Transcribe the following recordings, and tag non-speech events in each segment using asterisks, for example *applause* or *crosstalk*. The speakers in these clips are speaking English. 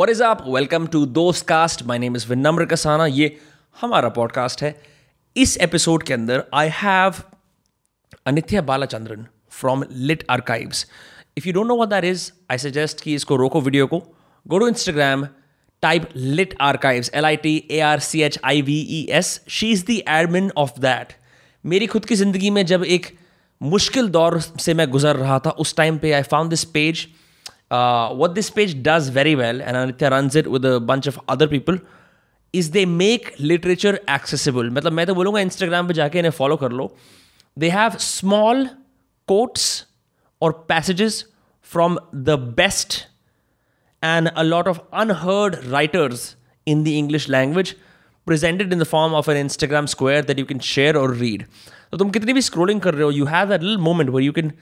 What is up? Welcome to Dostcast. My name is Vinamr Kasana. ये हमारा podcast है इस एपिसोड के अंदर I have Anitya Balachandran from Lit Archives if you don't know what that is I suggest कि इसको रोको video को go to Instagram type Lit Archives L I T A R C H I V E S she is the admin of that मेरी खुद की ज़िंदगी में जब एक मुश्किल दौर से मैं गुजर रहा था, उस टाइम पे I found this page what this page does very well, and Anitya runs it with a bunch of other people, is they make literature accessible. मतलब मैं तो बोलूँगा इंस्टाग्राम पे जाके इन्हें फॉलो कर लो दे हैव स्मॉल कोट्स और passages from the best and a lot of unheard writers in the English language presented in the form of an Instagram square that you can share or read. So तुम कितनी भी scrolling कर रहे हो, you have that little moment where you can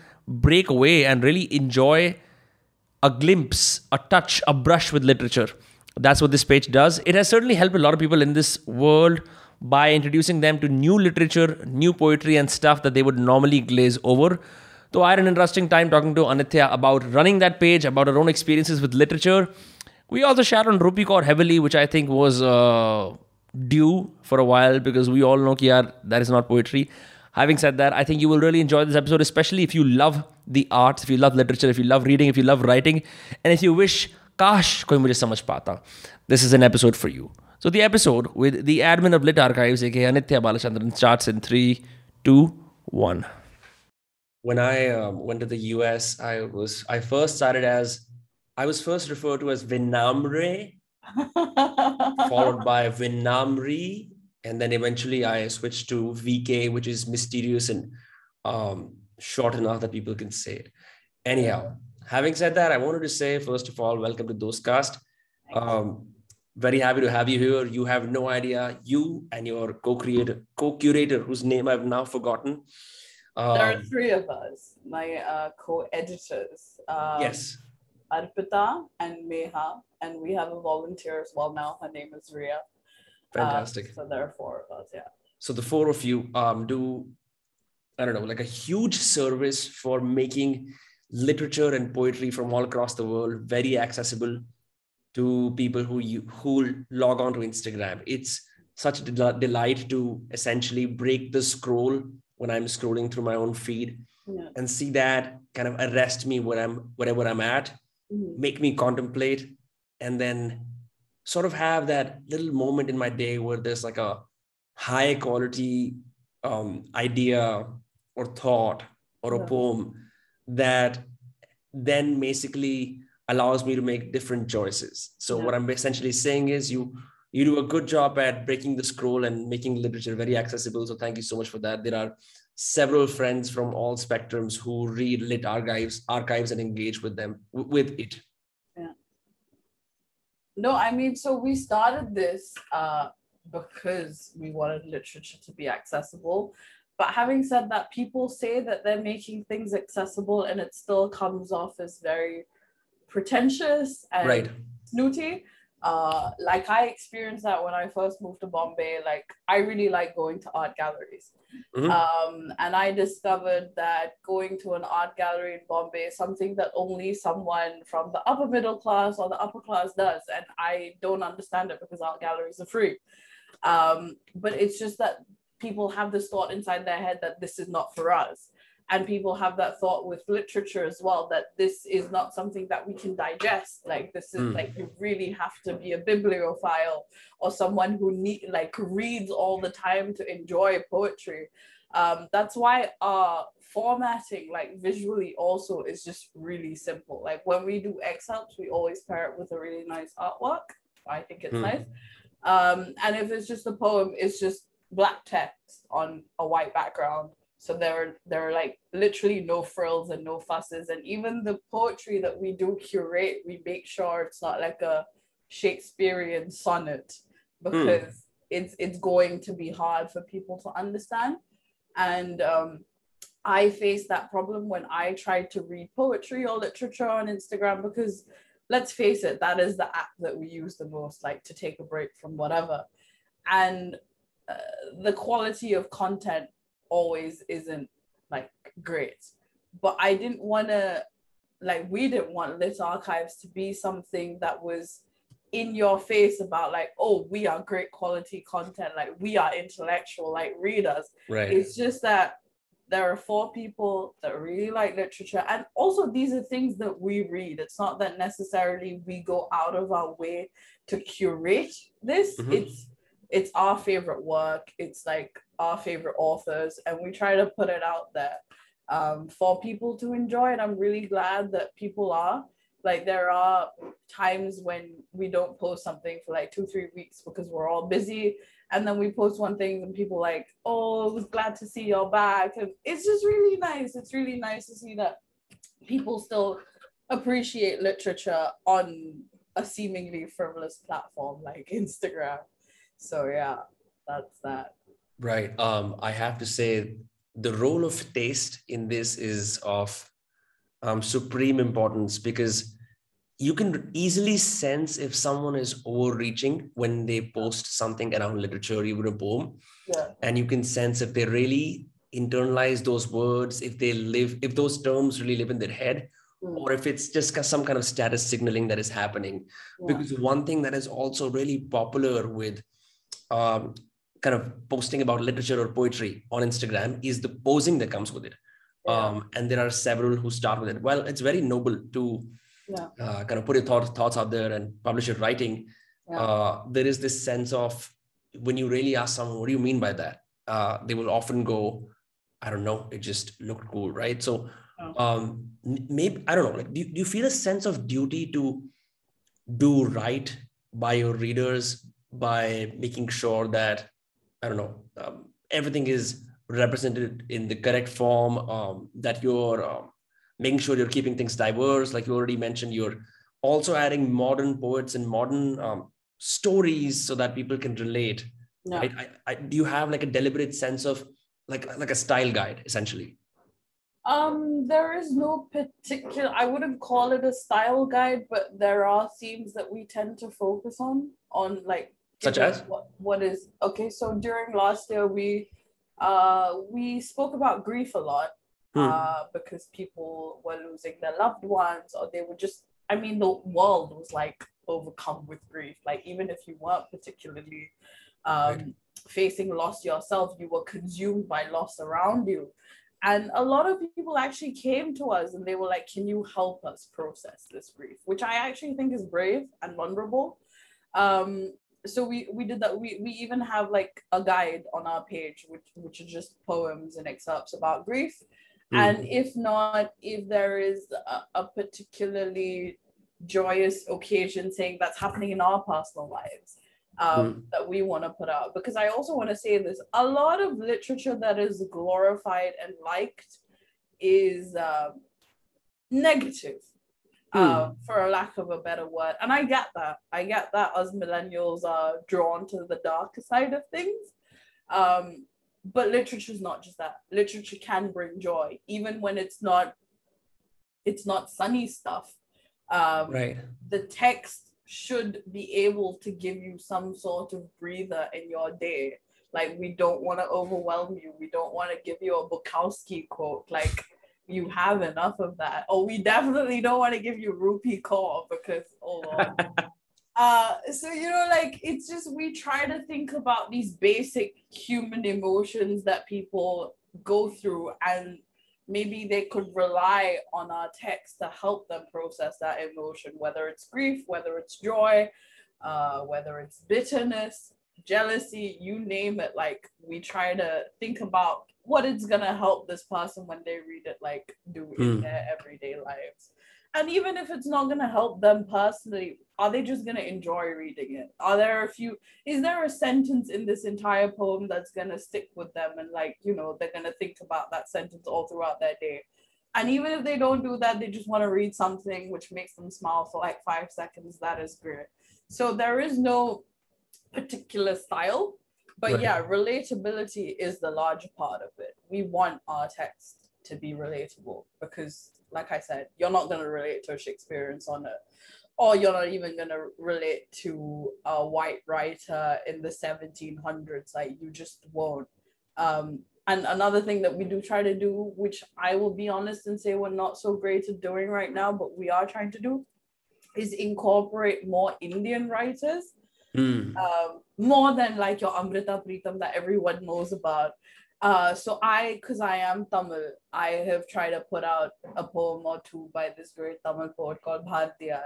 break away and really enjoy a glimpse, a touch, a brush with literature. That's what this page does. It has certainly helped a lot of people in this world by introducing them to new literature, new poetry, and stuff that they would normally glaze over. So I had an interesting time talking to Anitya about running that page, about her own experiences with literature. We also shared on Rupi Kaur heavily, which I think was uh, due for a while because we all know ki yaar, that is not poetry. Having said that, I think you will really enjoy this episode, especially if you love the arts, if you love literature, if you love reading, if you love writing, and if you wish, kash, koi mujhe samajh pata. This is an episode for you. So the episode with the admin of Lit Archives, aka Anitya Balachandran, starts in three, two, one. When I um, went to the US, I was I first started as I was first referred to as Vinamre, *laughs* followed by Vinamri, and then eventually I switched to VK, which is mysterious and um, short enough that people can say it. Anyhow, having said that, I wanted to say first of all, welcome to Dostcast. Um, very happy to have you here. You have no idea. You and your co-creator, co-curator, whose name I've now forgotten. Um, there are three of us, my uh, co-editors. Um, yes. Arpita and Meha, and we have a volunteer as well now. Her name is Ria. Fantastic. Um, so there are four of us, yeah. so the four of you um, do i don't know like a huge service for making literature and poetry from all across the world very accessible to people who you who log on to instagram it's such a del- delight to essentially break the scroll when i'm scrolling through my own feed Yeah. and see that kind of arrest me where i'm wherever i'm at Mhm. make me contemplate and then sort of have that little moment in my day where there's like a high quality um, idea or thought or a poem that then basically allows me to make different choices. So Yeah. what i'm essentially saying is you you do a good job at breaking the scroll and making literature very accessible. So thank you so much for that. There are several friends from all spectrums who read lit archives archives and engage with them with it No, I mean, so we started this uh, because we wanted literature to be accessible. But having said that, people say that they're making things accessible and it still comes off as very pretentious and right snooty. Uh, like I experienced that when I first moved to Bombay. Like I really like going to art galleries, Mhm. um, and I discovered that going to an art gallery in Bombay is something that only someone from the upper middle class or the upper class does, and I don't understand it because art galleries are free. Um, but it's just that people have this thought inside their head that this is not for us and people have that thought with literature as well that this is not something that we can digest. Like this is Mm. like you really have to be a bibliophile or someone who need like reads all the time to enjoy poetry. Um, that's why uh formatting like visually also is just really simple. Like when we do excerpts we always pair it with a really nice artwork. I think it's Mm. nice. Um, and if it's just a poem it's just black text on a white background so there are there are like literally no frills and no fusses. And even the poetry that we do curate we make sure it's not like a shakespearean sonnet because it's it's going to be hard for people to understand. And um i face that problem when i try to read poetry or literature on instagram because let's face it that is the app that we use the most like to take a break from whatever. And uh, the quality of content always isn't like great but i didn't want to like we didn't want lit archives to be something that was in your face about like, oh, we are great quality content, like we are intellectual, like readers. Right. It's just that there are four people that really like literature, and also these are things that we read. It's not that necessarily we go out of our way to curate this. Mhm. It's it's our favorite work. It's like our favorite authors, and we try to put it out there um, for people to enjoy. And I'm really glad that people are. Like there are times when we don't post something for like two, three weeks because we're all busy. And then we post one thing and people like, oh, I was glad to see you're back. And it's just really nice. It's really nice to see that people still appreciate literature on a seemingly frivolous platform like Instagram. So yeah, that's that. Right. Um, I have to say the role of taste in this is of um, supreme importance because you can easily sense if someone is overreaching when they post something around literature, even a poem, Yeah. and you can sense if they really internalize those words, if they live, if those terms really live in their head, Mm, or if it's just some kind of status signaling that is happening. yeah. Because one thing that is also really popular with um, kind of posting about literature or poetry on Instagram is the posing that comes with it. Yeah. Um, and there are several who start with it. Well, it's very noble to Yeah. uh, kind of put your thoughts thoughts out there and publish your writing. Yeah. Uh, there is this sense of when you really ask someone, what do you mean by that? Uh, they will often go, I don't know, it just looked cool, right? So um, maybe, I don't know, like, do, do you feel a sense of duty to do right by your readers by making sure that, I don't know, um, everything is represented in the correct form, um, that you're um, making sure you're keeping things diverse, like you already mentioned, you're also adding modern poets and modern um, stories so that people can relate. Yeah. Right? I, I, do you have like a deliberate sense of like like a style guide essentially? Um, there is no particular, I wouldn't call it a style guide, but there are themes that we tend to focus on, on like Such as? what, what is okay. So during last year, we uh we spoke about grief a lot Hmm. uh because people were losing their loved ones or they were just I mean the world was like overcome with grief. Like even if you weren't particularly um Right. facing loss yourself, you were consumed by loss around you. And a lot of people actually came to us and they were like, Can you help us process this grief? Which I actually think is brave and vulnerable. Um, so we we did that. We we even have like a guide on our page, which which are just poems and excerpts about grief. Hmm. And if not, if there is a, a particularly joyous occasion saying that's happening in our personal lives um, that we want to put out. Because I also want to say this a lot of literature that is glorified and liked is um, negative. Uh, for a lack of a better word, and I get that. I get that as millennials are drawn to the darker side of things. Um, but literature is not just that. Literature can bring joy, even when it's not. It's not sunny stuff. Um, Right. the text should be able to give you some sort of breather in your day. Like we don't want to overwhelm you. We don't want to give you a Bukowski quote. Like you have enough of that. Or we definitely don't want to give you Rupi Kaur because oh Lord. *laughs* uh so you know like it's just we try to think about these basic human emotions that people go through and maybe they could rely on our text to help them process that emotion whether it's grief whether it's joy uh whether it's bitterness jealousy you name it like we try to think about what it's gonna help this person when they read it like do in Hmm. their everyday lives. And even if it's not to help them personally are they just to enjoy reading it? Are there a few is there a sentence in this entire poem that's to stick with them and like you know they're to think about that sentence all throughout their day? And even if they don't do that they just want to read something which makes them smile for like five seconds that is great. So there is no particular style but Right. yeah relatability is the larger part of it we want our text to be relatable because like i said you're not going to relate to a shakespearean sonnet or you're not even going to relate to a white writer in the 1700s like you just won't um and another thing that we do try to do which i will be honest and say we're not so great at doing right now but we are trying to do is incorporate more Indian writers, Hmm. um, more than like your Amrita Pritam that everyone knows about. Uh, so I, because I am Tamil, I have tried to put out a poem or two by this great Tamil poet called Bhartiyar.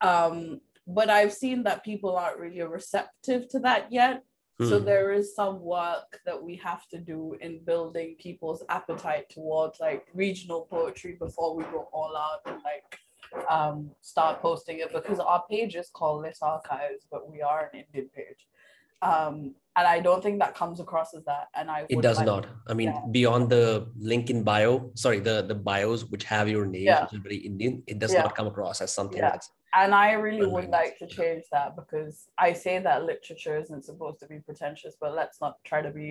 Um, but I've seen that people aren't really receptive to that yet. So Hmm. there is some work that we have to do in building people's appetite towards like regional poetry before we go all out and like um start posting it because our page is called Lit Archives, but we are an Indian page. Um, and I don't think that comes across as that. And I It does like- not. I mean, yeah. beyond the link in bio, sorry, the the bios which have your name, Yeah. which is very Indian, it does Yeah. not come across as something Yeah. that's And I really would like to change that because I say that literature isn't supposed to be pretentious, but let's not try to be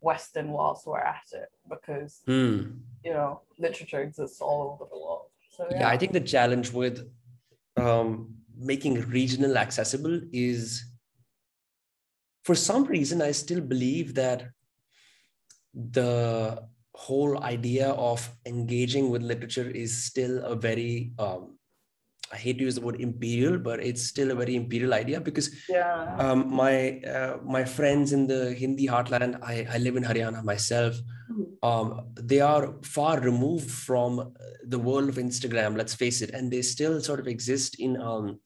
Western whilst we're at it because Hmm. you know literature exists all over the world. So yeah, yeah. i think the challenge with um, making regional accessible is for some reason i still believe that the whole idea of engaging with literature is still a very um, i hate to use the word imperial but it's still a very imperial idea because yeah, um, my uh, my friends in the hindi heartland I, I live in haryana myself Mhm. um, they are far removed from the world of Instagram, let's face it, and they still sort of exist in um,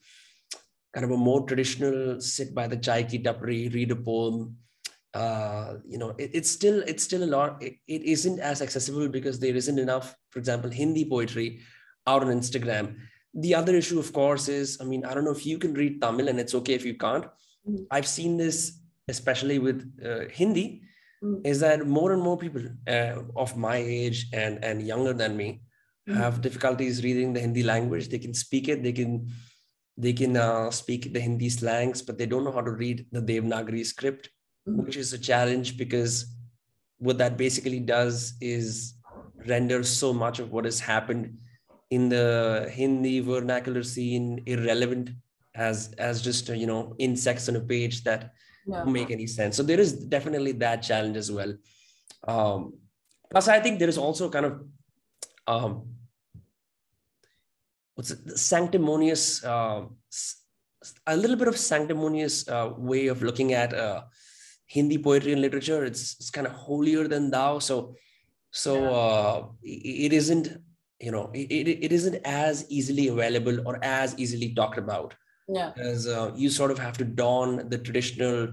kind of a more traditional sit by the chai ki tapri, read a poem. Uh, you know, it, it's still it's still a lot. It, it isn't as accessible because there isn't enough, for example, Hindi poetry out on Instagram. The other issue, of course, is I mean, I don't know if you can read Tamil, and it's okay if you can't. Mhm. I've seen this especially with uh, Hindi Mhm. is that more and more people uh, of my age and and younger than me Mhm. have difficulties reading the Hindi language. They can speak it. They can they can uh, speak the Hindi slangs, but they don't know how to read the Devanagari script, Mhm. which is a challenge because what that basically does is render so much of what has happened in the Hindi vernacular scene irrelevant as as just you know insects on a page that make any sense. So there is definitely that challenge as well. Um, plus, I think there is also kind of um, what's it, sanctimonious, uh, a little bit of sanctimonious uh, way of looking at uh, Hindi poetry and literature. It's, it's kind of holier than thou. So, so uh, it isn't, you know, it, it, it isn't as easily available or as easily talked about yeah. because uh, you sort of have to don the traditional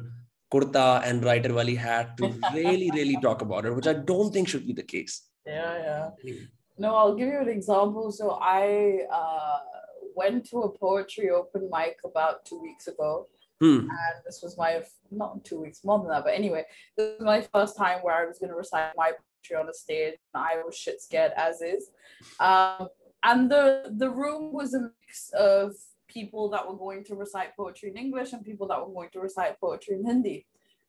kurta and writer wali hat to *laughs* really, really talk about it, which I don't think should be the case. Yeah, yeah. Anyway. No, I'll give you an example. So I uh, went to a poetry open mic about two weeks ago, Hmm. and this was my not two weeks more than that, but anyway, this was my first time where I was going to recite my on a stage, and I was shit scared as is. Um, and the the room was a mix of people that were going to recite poetry in English and people that were going to recite poetry in Hindi.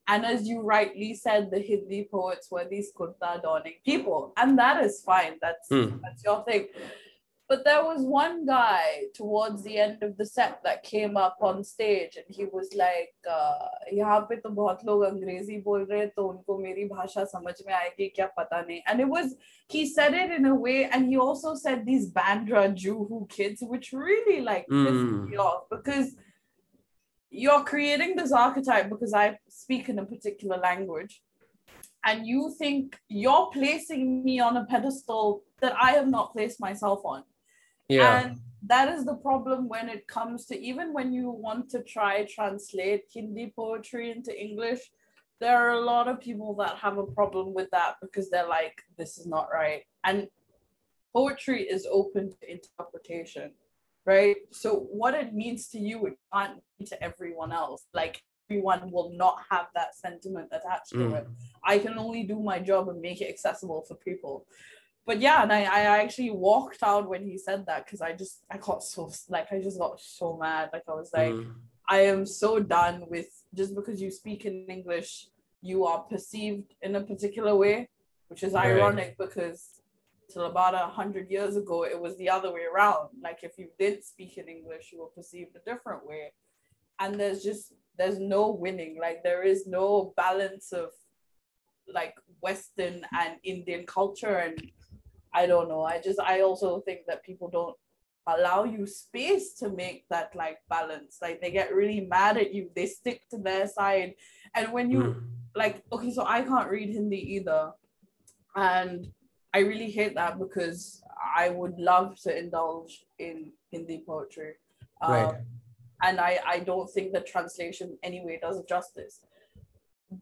And as you rightly said, the Hindi poets were these kurta donning people, and that is fine. That's Hmm. that's your thing. But there was one guy towards the end of the set that came up on stage and he was like, uh, यहाँ पे तो बहुत लोग अंग्रेजी बोल रहे हैं तो उनको मेरी भाषा समझ में आएगी क्या पता नहीं. And it was, he said it in a way and he also said these Bandra Juhu kids, which really like pissed Mm. me off because you're creating this archetype because I speak in a particular language and you think you're placing me on a pedestal that I have not placed myself on. Yeah. And that is the problem when it comes to even when you want to try translate Hindi poetry into English, there are a lot of people that have a problem with that because they're like, this is not right. And poetry is open to interpretation, right? So what it means to you, it can't mean to everyone else. Like everyone will not have that sentiment attached to Mm. it. I can only do my job and make it accessible for people but yeah, and I, I actually walked out when he said that because I just I got so like I just got so mad. Like I was like, Mm. I am so done with just because you speak in English, you are perceived in a particular way, which is Right. ironic because till about a hundred years ago it was the other way around. Like if you did speak in English, you were perceived a different way. And there's just there's no winning. Like there is no balance of like Western and Indian culture and I don't know. I just I also think that people don't allow you space to make that like balance. Like they get really mad at you, they stick to their side. And when you Mm. like, okay, so I can't read Hindi either. And I really hate that because I would love to indulge in Hindi poetry. Um, Right. and I, I don't think the translation anyway does it justice.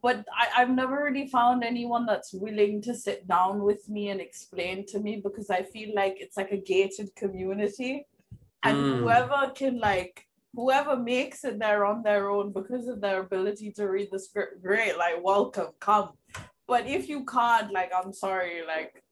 But I, I've never really found anyone that's willing to sit down with me and explain to me because I feel like it's like a gated community. And Mm. whoever can like whoever makes it there on their own because of their ability to read the script, great, like welcome, come. But if you can't, like I'm sorry, like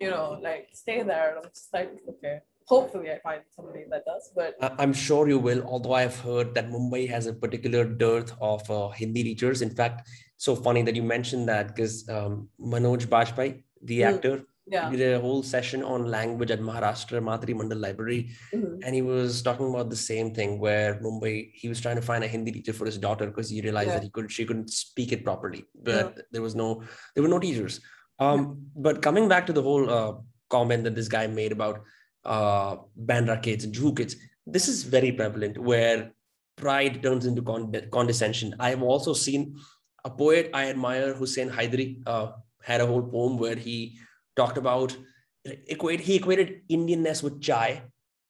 you know, like stay there. And I'm just like, okay. Hopefully I find somebody that does, but I'm sure you will, although I've heard that Mumbai has a particular dearth of uh, Hindi teachers. In fact, so funny that you mentioned that because um, Manoj Bajpai, the Mm. actor, yeah. did a whole session on language at Maharashtra Matri Mandal Library. Mhm. And he was talking about the same thing where Mumbai, he was trying to find a Hindi teacher for his daughter because he realized Yeah. that he could she couldn't speak it properly. But there was no there were no teachers. Um, but coming back to the whole uh, comment that this guy made about uh Bandra kids and Juhu kids, this is very prevalent where pride turns into conde- condescension. I have also seen a poet I admire, Hussain Haidry, uh, had a whole poem where he talked about equate he equated Indianness with chai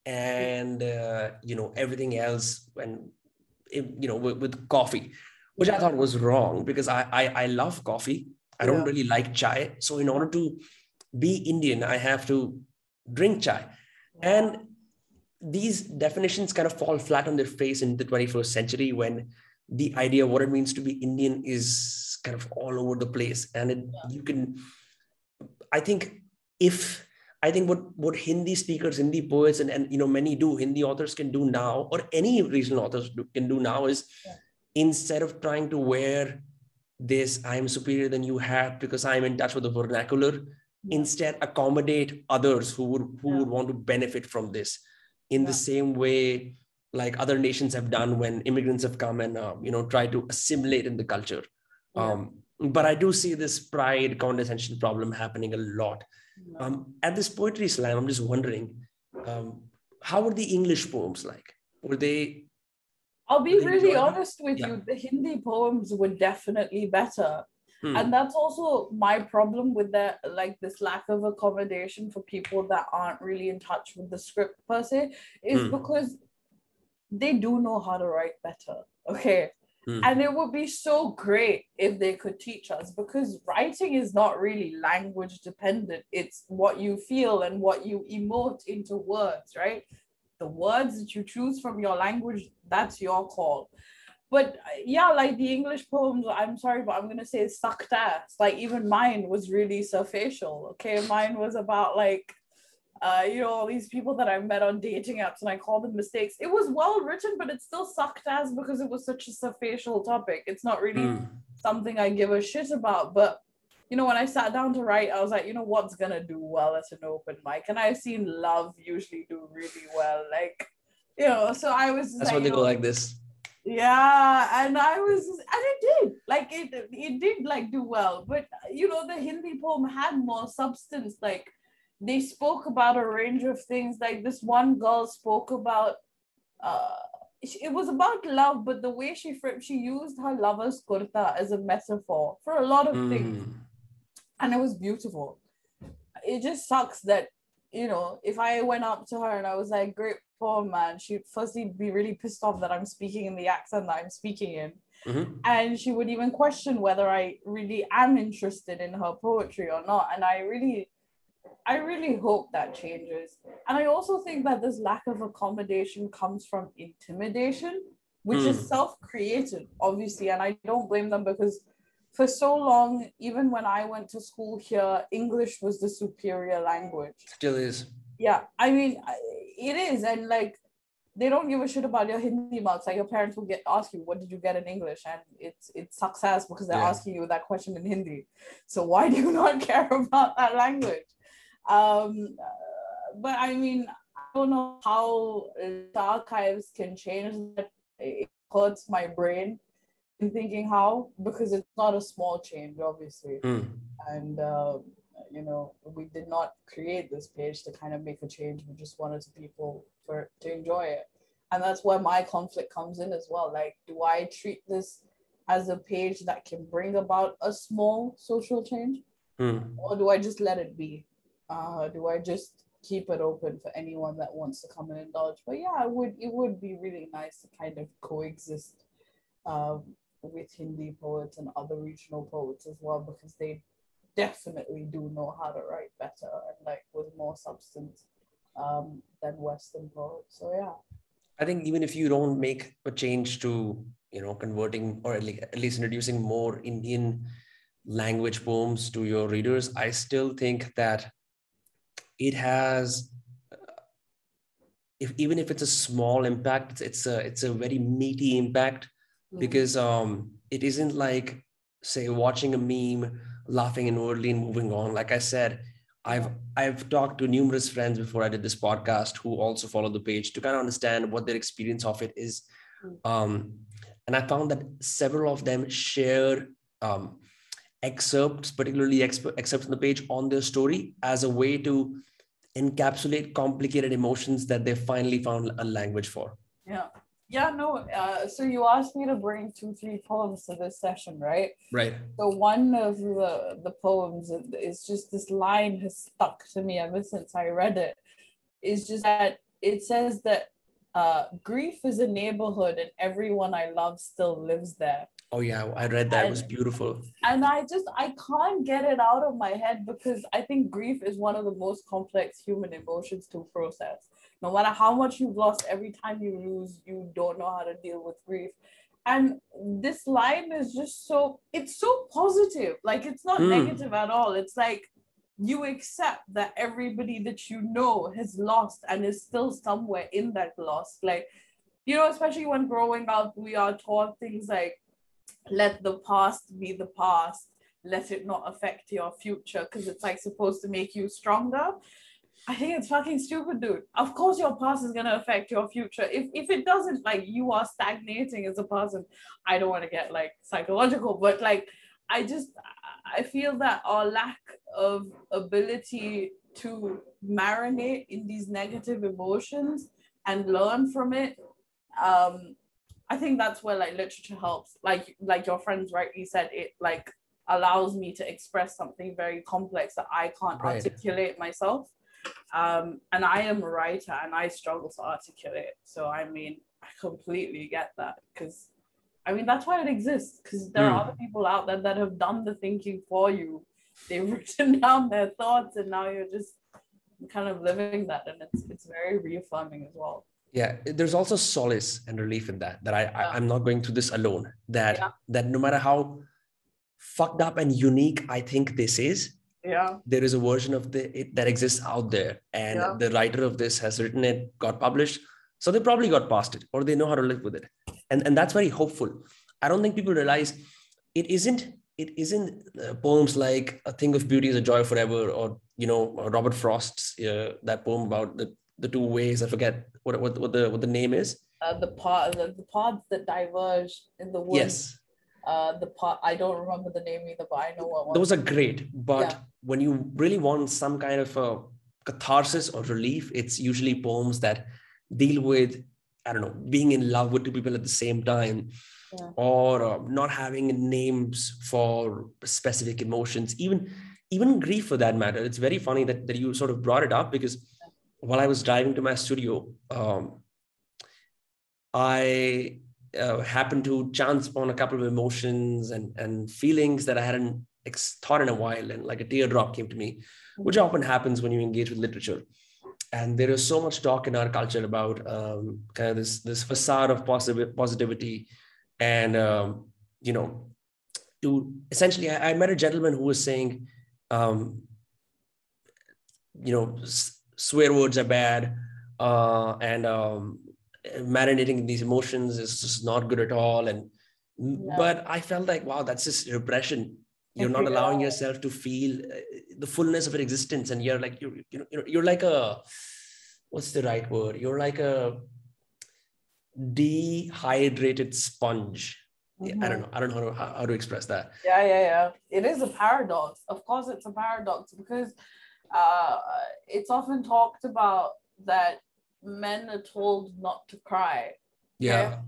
and uh, you know everything else and you know with, with coffee, which I thought was wrong because I I, I love coffee. I don't really like chai. So in order to be Indian, I have to drink chai. And these definitions kind of fall flat on their face in the 21st century when the idea of what it means to be Indian is kind of all over the place. And it, you can, I think, if I think what what Hindi speakers, Hindi poets, and, and you know many do, Hindi authors can do now, or any regional authors do, can do now, is Yeah. instead of trying to wear this I'm superior than you hat because I'm in touch with the vernacular, Yeah. Instead accommodate others who would who would want to benefit from this in the same way like other nations have done when immigrants have come and uh, you know try to assimilate in the culture. Um, but i do see this pride condescension problem happening a lot. Um, at this poetry slam i'm just wondering um, how were the english poems like? Were they I'll be really honest with Yeah. you. The Hindi poems were definitely better. Hmm, And that's also my problem with that, like this lack of accommodation for people that aren't really in touch with the script per se, is Hmm. because they do know how to write better. Okay. hmm, And it would be so great if they could teach us because writing is not really language dependent. It's what you feel and what you emote into words, right? The words that you choose from your language, that's your call. But uh, yeah, like the English poems, I'm sorry, but I'm gonna say sucked ass. Like even mine was really surfacial. Okay, mine was about like uh, you know, all these people that I've met on dating apps and I call them mistakes. It was well written, but it still sucked ass because it was such a surfacial topic. It's not really hmm, something I give a shit about. But you know, when I sat down to write, I was like, you know, what's gonna do well at an open mic? And I've seen love usually do really well. Like, you know, so I was that's like, why they you go know, like this yeah, and I was, and it did, like it, it did like do well. But you know, the Hindi poem had more substance. Like they spoke about a range of things. Like this one girl spoke about, uh, it was about love, but the way she she used her lover's kurta as a metaphor for a lot of things, Hmm, and it was beautiful. It just sucks that you know, if I went up to her and I was like, great poem, man, she'd firstly be really pissed off that I'm speaking in the accent that I'm speaking in. mhm, And she would even question whether I really am interested in her poetry or not. And I really, I really hope that changes. And I also think that this lack of accommodation comes from intimidation, which Mm. is self created, obviously. And I don't blame them because for so long, even when I went to school here, English was the superior language. Still is. Yeah i mean it is and like they don't give a shit about your hindi marks. Like your parents will get ask you what did you get in english? And it's it's success because they're Yeah. asking you that question in hindi. So why do you *laughs* not care about that language? Um but i mean i don't know how the archives can change that. It hurts my brain in thinking how because it's not a small change obviously Hmm. and uh, you know, we did not create this page to kind of make a change. We just wanted people for to enjoy it. And that's where my conflict comes in as well. Like, do I treat this as a page that can bring about a small social change? Hmm. Or do I just let it be? Uh, do I just keep it open for anyone that wants to come and indulge? But yeah, it would it would be really nice to kind of coexist um, with Hindi poets and other regional poets as well because they definitely do know how to write better and like with more substance um, than Western poets. So yeah. I think even if you don't make a change to you know converting or at least, introducing more Indian language poems to your readers, I still think that it has if even if it's a small impact, it's, a it's a very meaty impact. Because um it isn't like say watching a meme laughing inwardly and moving on like i said i've i've talked to numerous friends before i did this podcast who also follow the page to kind of understand what their experience of it is Mm. um and i found that several of them share um excerpts particularly exp- excerpts on the page on their story as a way to encapsulate complicated emotions that they finally found a language for Yeah. Yeah, no. Uh, so you asked me to bring two, three poems to this session, right? right So one of the the poems is just this line has stuck to me ever since I read it. Is just that it says that uh, grief is a neighborhood and everyone I love still lives there. oh yeah i read that it was beautiful And I just I can't get it out of my head because I think grief is one of the most complex human emotions to process. No matter how much you've lost, every time you lose, you don't know how to deal with grief. And this line is just so it's so positive. Like it's not Mm. negative at all. It's like you accept that everybody that you know has lost and is still somewhere in that loss. Like, you know, especially when growing up, we are taught things like let the past be the past let it not affect your future because it's like supposed to make you stronger i think it's fucking stupid dude of course your past is going to affect your future if, if it doesn't like you are stagnating as a person i don't want to get like psychological but like i just i feel that our lack of ability to marinate in these negative emotions and learn from it um I think that's where like literature helps. Like like your friends rightly said, it like allows me to express something very complex that I can't Right. articulate myself. Um, and I am a writer and I struggle to articulate. So I mean, I completely get that because I mean that's why it exists because there Hmm. are other people out there that have done the thinking for you. They've *laughs* written down their thoughts and now you're just kind of living that and it's it's very reaffirming as well. yeah there's also solace and relief in that that i, I i'm not going through this alone that Yeah. that no matter how fucked up and unique i think this is Yeah. there is a version of the it that exists out there and Yeah. the writer of this has written it got published so they probably got past it or they know how to live with it and and that's very hopeful i don't think people realize it isn't it isn't uh, poems like a thing of beauty is a joy forever or you know robert frost's uh, that poem about the the two ways i forget what what, what the what the name is uh, the pod the, the pods that diverge in the woods. yes Uh, the pod I don't remember the name either, but I know what one. those are great but Yeah. when you really want some kind of a catharsis or relief it's usually poems that deal with i don't know being in love with two people at the same time Yeah. or uh, not having names for specific emotions even even grief for that matter it's very funny that, that you sort of brought it up because while i was driving to my studio um, i uh, happened to chance upon a couple of emotions and and feelings that i hadn't ex- thought in a while and like a teardrop came to me which often happens when you engage with literature. And there is so much talk in our culture about um, kind of this this facade of positive positivity and um, you know to essentially I, I met a gentleman who was saying um, you know s- swear words are bad uh, and um, marinating in these emotions is just not good at all and Yeah. but i felt like wow that's just repression you're not *laughs* allowing yourself to feel uh, the fullness of your existence and you're like you're you know you're, like a what's the right word you're like a dehydrated sponge I don't know. I don't know how, how to express that. Yeah, yeah, yeah. It is a paradox. Of course, it's a paradox because uh, it's often talked about that men are told not to cry. Yeah.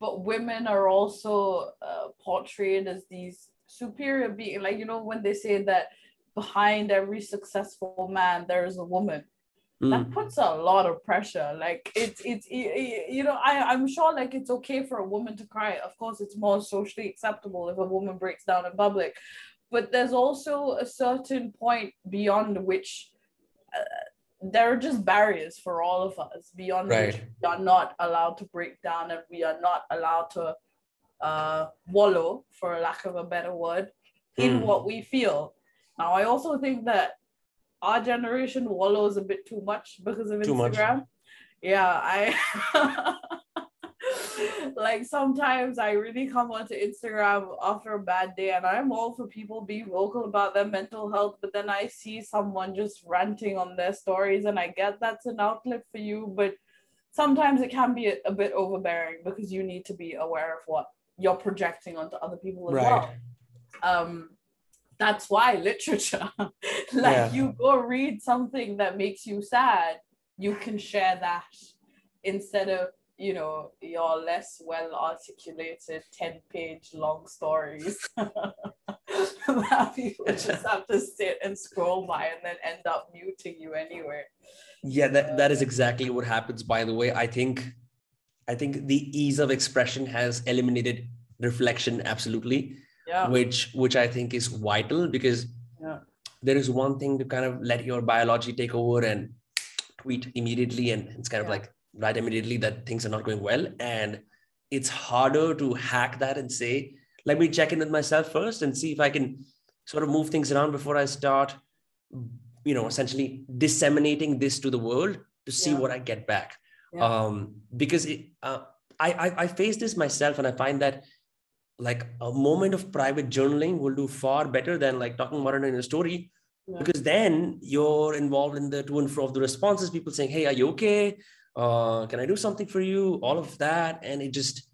But women are also uh, portrayed as these superior being. Like, you know, when they say that behind every successful man, there is a woman. Mm. That puts a lot of pressure. Like it's it's you know I I'm sure like it's okay for a woman to cry. Of course, it's more socially acceptable if a woman breaks down in public, but there's also a certain point beyond which uh, there are just barriers for all of us beyond Right. which we are not allowed to break down and we are not allowed to uh, wallow, for lack of a better word, in Mm. what we feel. Now, I also think that our generation wallows a bit too much because of Too much. Instagram. Yeah, I *laughs* *laughs* like sometimes I really come onto Instagram after a bad day and I'm all for people being vocal about their mental health, but then I see someone just ranting on their stories and I get that's an outlet for you, but sometimes it can be a, a bit overbearing because you need to be aware of what you're projecting onto other people as Right. well. Um that's why literature *laughs* like Yeah. you go read something that makes you sad you can share that instead of you know your less well articulated 10 page long stories *laughs* that people *laughs* just have to sit and scroll by and then end up muting you anyway Yeah, that, uh, that is exactly what happens, by the way. I think I think the ease of expression has eliminated reflection absolutely, yeah which which I think is vital because Yeah. there is one thing to kind of let your biology take over and tweet immediately and it's kind of like write immediately that things are not going well. And it's harder to hack that and say, let me check in with myself first and see if I can sort of move things around before I start, you know, essentially disseminating this to the world to see Yeah. what I get back. Yeah. Um, because it, uh, I, I I face this myself and I find that like a moment of private journaling will do far better than like talking about it in a story Yeah. because then you're involved in the to and fro of the responses people saying hey are you okay uh, can i do something for you all of that and it just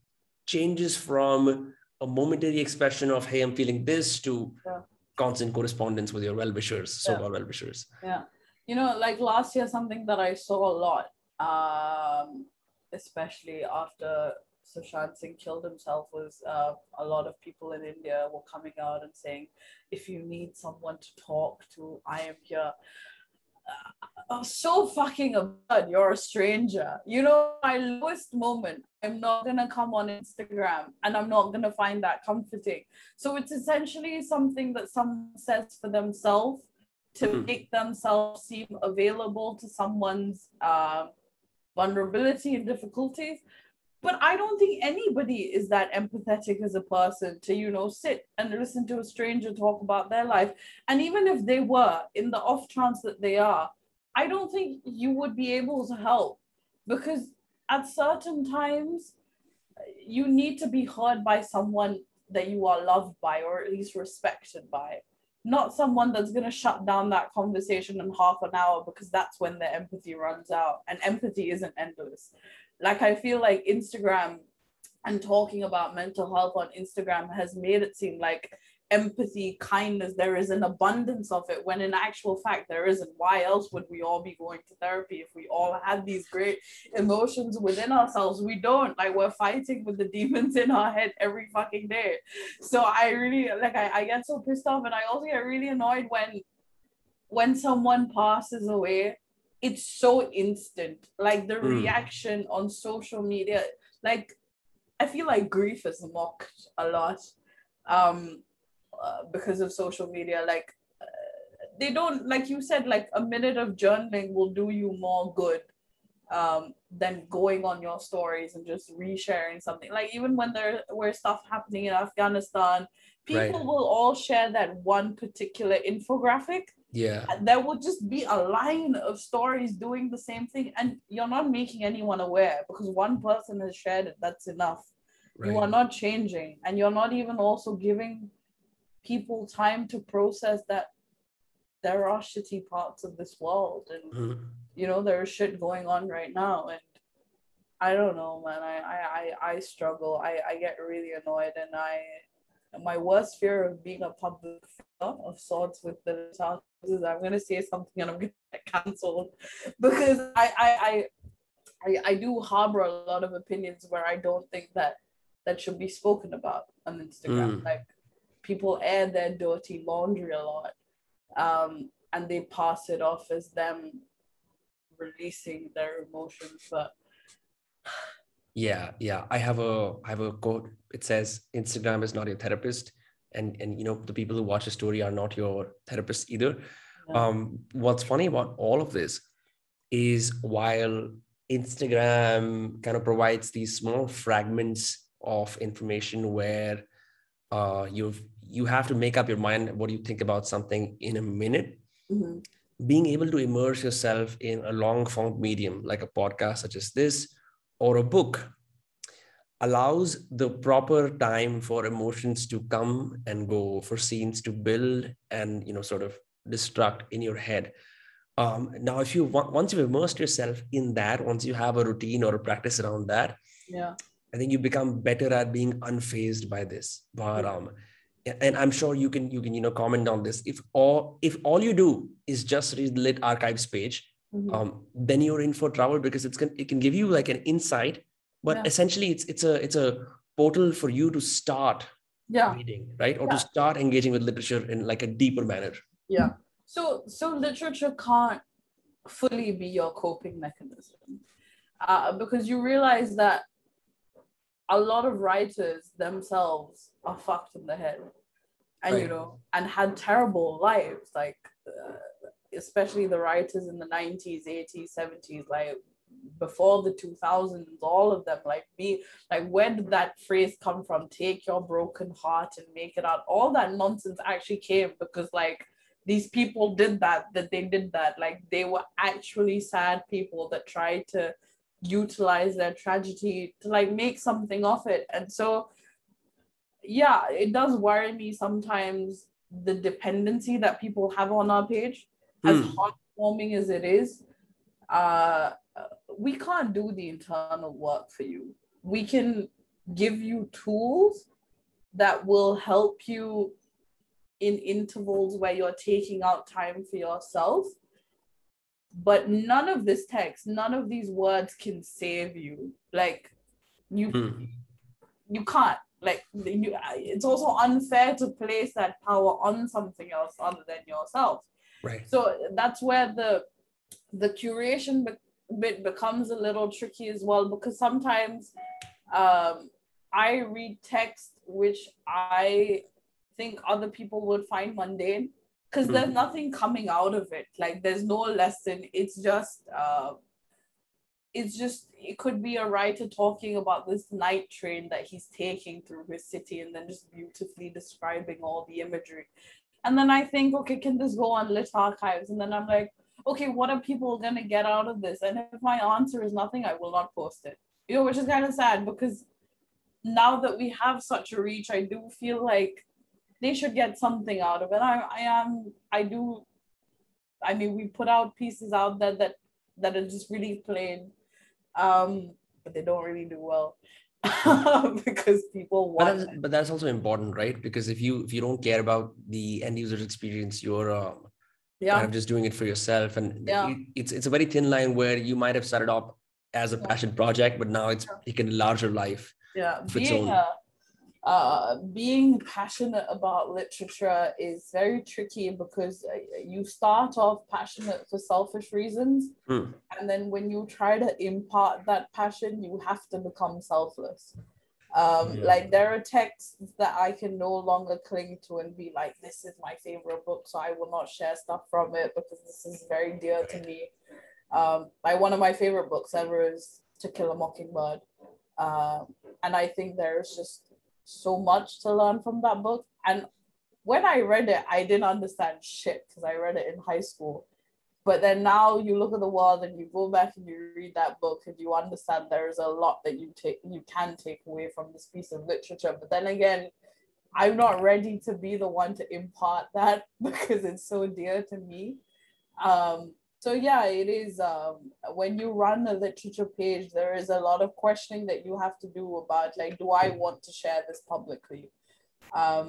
changes from a momentary expression of hey i'm feeling this to Yeah. constant correspondence with your well-wishers so-called well-wishers Yeah. You know, like last year, something that I saw a lot, um, especially after Sushant Singh killed himself, was uh, a lot of people in India were coming out and saying, if you need someone to talk to, I am here. Uh, so fucking absurd. You're a stranger. You know, my lowest moment, I'm not going to come on Instagram and I'm not going to find that comforting. So it's essentially something that someone says for themselves to Mhm. make themselves seem available to someone's uh, vulnerability and difficulties. But I don't think anybody is that empathetic as a person to, you know, sit and listen to a stranger talk about their life. And even if they were, in the off chance that they are, I don't think you would be able to help because at certain times you need to be heard by someone that you are loved by or at least respected by not someone that's going to shut down that conversation in half an hour because that's when their empathy runs out and empathy isn't endless like i feel like instagram and talking about mental health on instagram has made it seem like empathy kindness there is an abundance of it when in actual fact there isn't. Why else would we all be going to therapy if we all had these great emotions within ourselves? We don't. Like we're fighting with the demons in our head every fucking day. So i really like I, I get so pissed off and i also get really annoyed when when someone passes away it's so instant like the Mm. reaction on social media like i feel like grief is mocked a lot um uh, because of social media like uh, they don't like you said like a minute of journaling will do you more good um than going on your stories and just resharing something like even when there were stuff happening in afghanistan people Right. will all share that one particular infographic yeah there will just be a line of stories doing the same thing and you're not making anyone aware because one person has shared it that's enough you are not changing and you're not even also giving people time to process that there are shitty parts of this world and Mhm. you know there's shit going on right now and I don't know, man. I I I, I struggle. I I get really annoyed, and I my worst fear of being a public figure of sorts with the is I'm gonna say something and I'm gonna get cancelled *laughs* because I I I I, I do harbor a lot of opinions where I don't think that that should be spoken about on Instagram. Mm. Like people air their dirty laundry a lot, um, and they pass it off as them releasing their emotions. But yeah, yeah, I have a I have a quote. It says Instagram is not your therapist, and and you know the people who watch a story are not your therapist either. Yeah. Um, what's funny about all of this is while Instagram kind of provides these small fragments of information where uh, you've you have to make up your mind what you think about something in a minute. Mm-hmm. Being able to immerse yourself in a long form medium like a podcast such as this or a book allows the proper time for emotions to come and go for scenes to build and you know sort of destruct in your head. Um, now if you once you've immersed yourself in that once you have a routine or a practice around that yeah. I think you become better at being unfazed by this. But um and i'm sure you can you can you know comment on this. If all if all you do is just read the lit archives page mm-hmm. um, then you're in for trouble because it's can it can give you like an insight but yeah. essentially it's it's a it's a portal for you to start yeah. reading right or yeah. to start engaging with literature in like a deeper manner yeah so so literature can't fully be your coping mechanism uh, because you realize that a lot of writers themselves are fucked in the head and right. you know and had terrible lives like uh, especially the writers in the 90s 80s 70s like before the 2000s all of them like me like where did that phrase come from? Take your broken heart and make it out. All that nonsense actually came because like these people did that that they did that. Like they were actually sad people that tried to utilize their tragedy to like make something of it. And so yeah it does worry me sometimes the dependency that people have on our page. As hmm. heartwarming as it is uh we can't do the internal work for you. We can give you tools that will help you in intervals where you're taking out time for yourself. But none of this text none of these words can save you. Like you hmm. you can't. Like you, it's also unfair to place that power on something else other than yourself right. So that's where the the curation bit becomes a little tricky as well because sometimes um i read text which i think other people would find mundane because mm-hmm. there's nothing coming out of it. Like there's no lesson. It's just uh it's just it could be a writer talking about this night train that he's taking through his city and then just beautifully describing all the imagery and then i think okay can this go on lit archives and then i'm like okay what are people to get out of this and if my answer is nothing i will not post it you know which is kind of sad because now that we have such a reach i do feel like they should get something out of it. I, I am, I do, I mean, we put out pieces out there that, that are just really plain, um, but they don't really do well. *laughs* because people want but that's, but that's also important right? Because if you if you don't care about the end user experience you're um, yeah. kind of just doing it for yourself. And yeah. it, it's it's a very thin line where you might have started off as a passion project but now it's taken a larger life yeah. being a, uh, being passionate about literature is very tricky because uh, you start off passionate for selfish reasons. Mm. And then when you try to impart that passion, you have to become selfless. Um, yeah. Like there are texts that I can no longer cling to and be like, this is my favorite book, so I will not share stuff from it because this is very dear to me. Um, like one of my favorite books ever is To Kill a Mockingbird. Um, and I think there's just so much to learn from that book. And when I read it, I didn't understand shit because I read it in high school. But then now you look at the world and you go back and you read that book and you understand there's a lot that you take you can take away from this piece of literature. But then again, I'm not ready to be the one to impart that *laughs* because it's so dear to me. Um, so yeah it is um, when you run a literature page there is a lot of questioning that you have to do about like do i want to share this publicly? Um,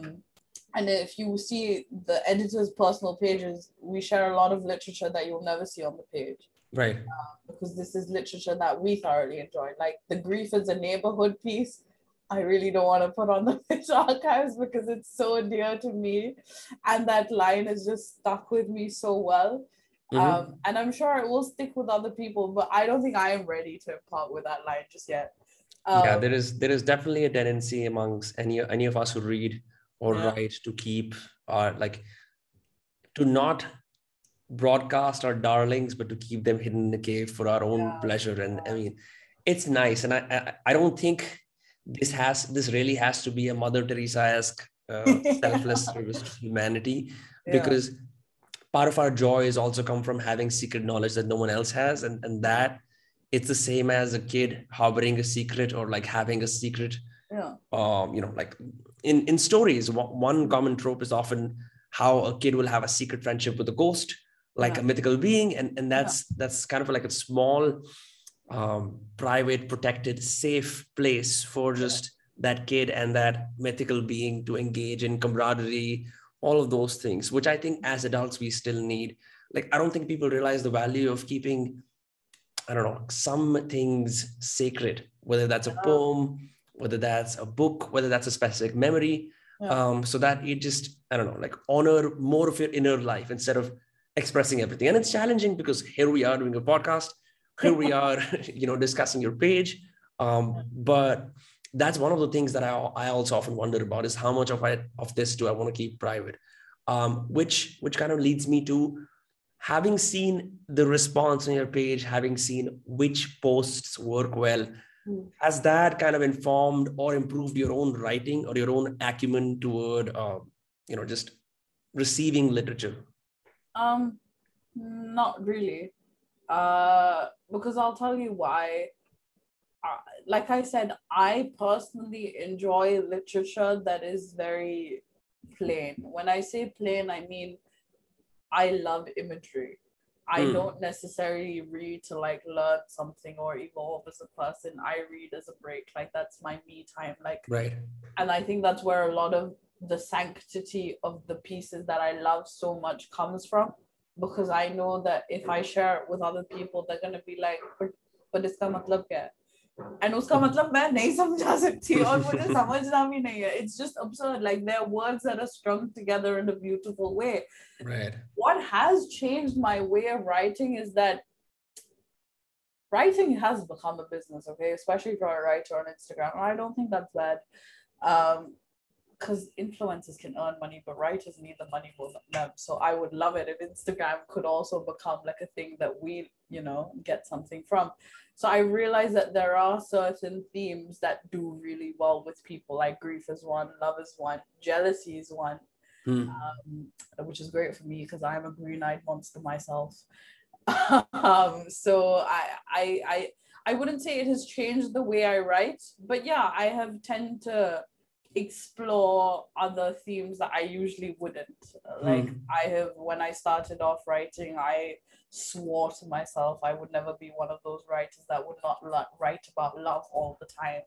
and if you see the editor's personal pages we share a lot of literature that you'll never see on the page. Right. Uh, because this is literature that we thoroughly enjoy. Like the grief is a neighborhood piece. I really don't want to put on the *laughs* Lit Archives because it's so dear to me. And that line is just stuck with me so well. Mm-hmm. Um, and I'm sure it will stick with other people, but I don't think I am ready to part with that line just yet. Um, yeah, there is there is definitely a tendency amongst any any of us who read or yeah. write to keep our like to not broadcast our darlings, but to keep them hidden in the cave for our own yeah. pleasure. And I mean, it's nice, and I, I I don't think this has this really has to be a Mother Teresa-esque uh, *laughs* selfless service to humanity yeah. because part of our joy is also come from having secret knowledge that no one else has and, and that it's the same as a kid harboring a secret or like having a secret yeah. um you know like in in stories one common trope is often how a kid will have a secret friendship with a ghost like yeah. a mythical being and and that's yeah. that's kind of like a small um, private protected safe place for just that kid and that mythical being to engage in camaraderie all of those things, which I think as adults we still need. Like, I don't think people realize the value of keeping, I don't know, some things sacred, whether that's a poem, whether that's a book, whether that's a specific memory. Yeah. Um, so that it just, I don't know, like honor more of your inner life instead of expressing everything. And it's challenging because here we are doing a podcast, here we *laughs* are, *laughs* you know, discussing your page. Um, but that's one of the things that I, I also often wonder about is how much of I of this do I want to keep private, um, which which kind of leads me to having seen the response on your page, having seen which posts work well. Mm. Has that kind of informed or improved your own writing or your own acumen toward, uh, you know, just receiving literature? Um, not really, uh, because I'll tell you why like I said, I personally enjoy literature that is very plain. When I say plain, I mean I love imagery. I mm. don't necessarily read to like learn something or evolve as a person. I read as a break. Like that's my me time. Like right. And I think that's where a lot of the sanctity of the pieces that I love so much comes from. Because I know that if I share it with other people, they're gonna be like, but, but it's matlab kya? And उसका मतलब मैं नहीं समझा सकती और मुझे समझना भी नहीं है it's just absurd like there are words that are strung together in a beautiful way right what has changed my way of writing is that writing has become a business okay especially for a writer on instagram i don't think that's bad um because influencers can earn money, but writers need the money for them. So I would love it if Instagram could also become like a thing that we, you know, get something from. So I realize that there are certain themes that do really well with people, like grief is one, love is one, jealousy is one, hmm. um, which is great for me because I'm a green-eyed monster myself. *laughs* um, so I, I, I, I wouldn't say it has changed the way I write, but yeah, I have tend to explore other themes that I usually wouldn't. Like mm. I have when I started off writing, I swore to myself I would never be one of those writers that would not write about love all the time.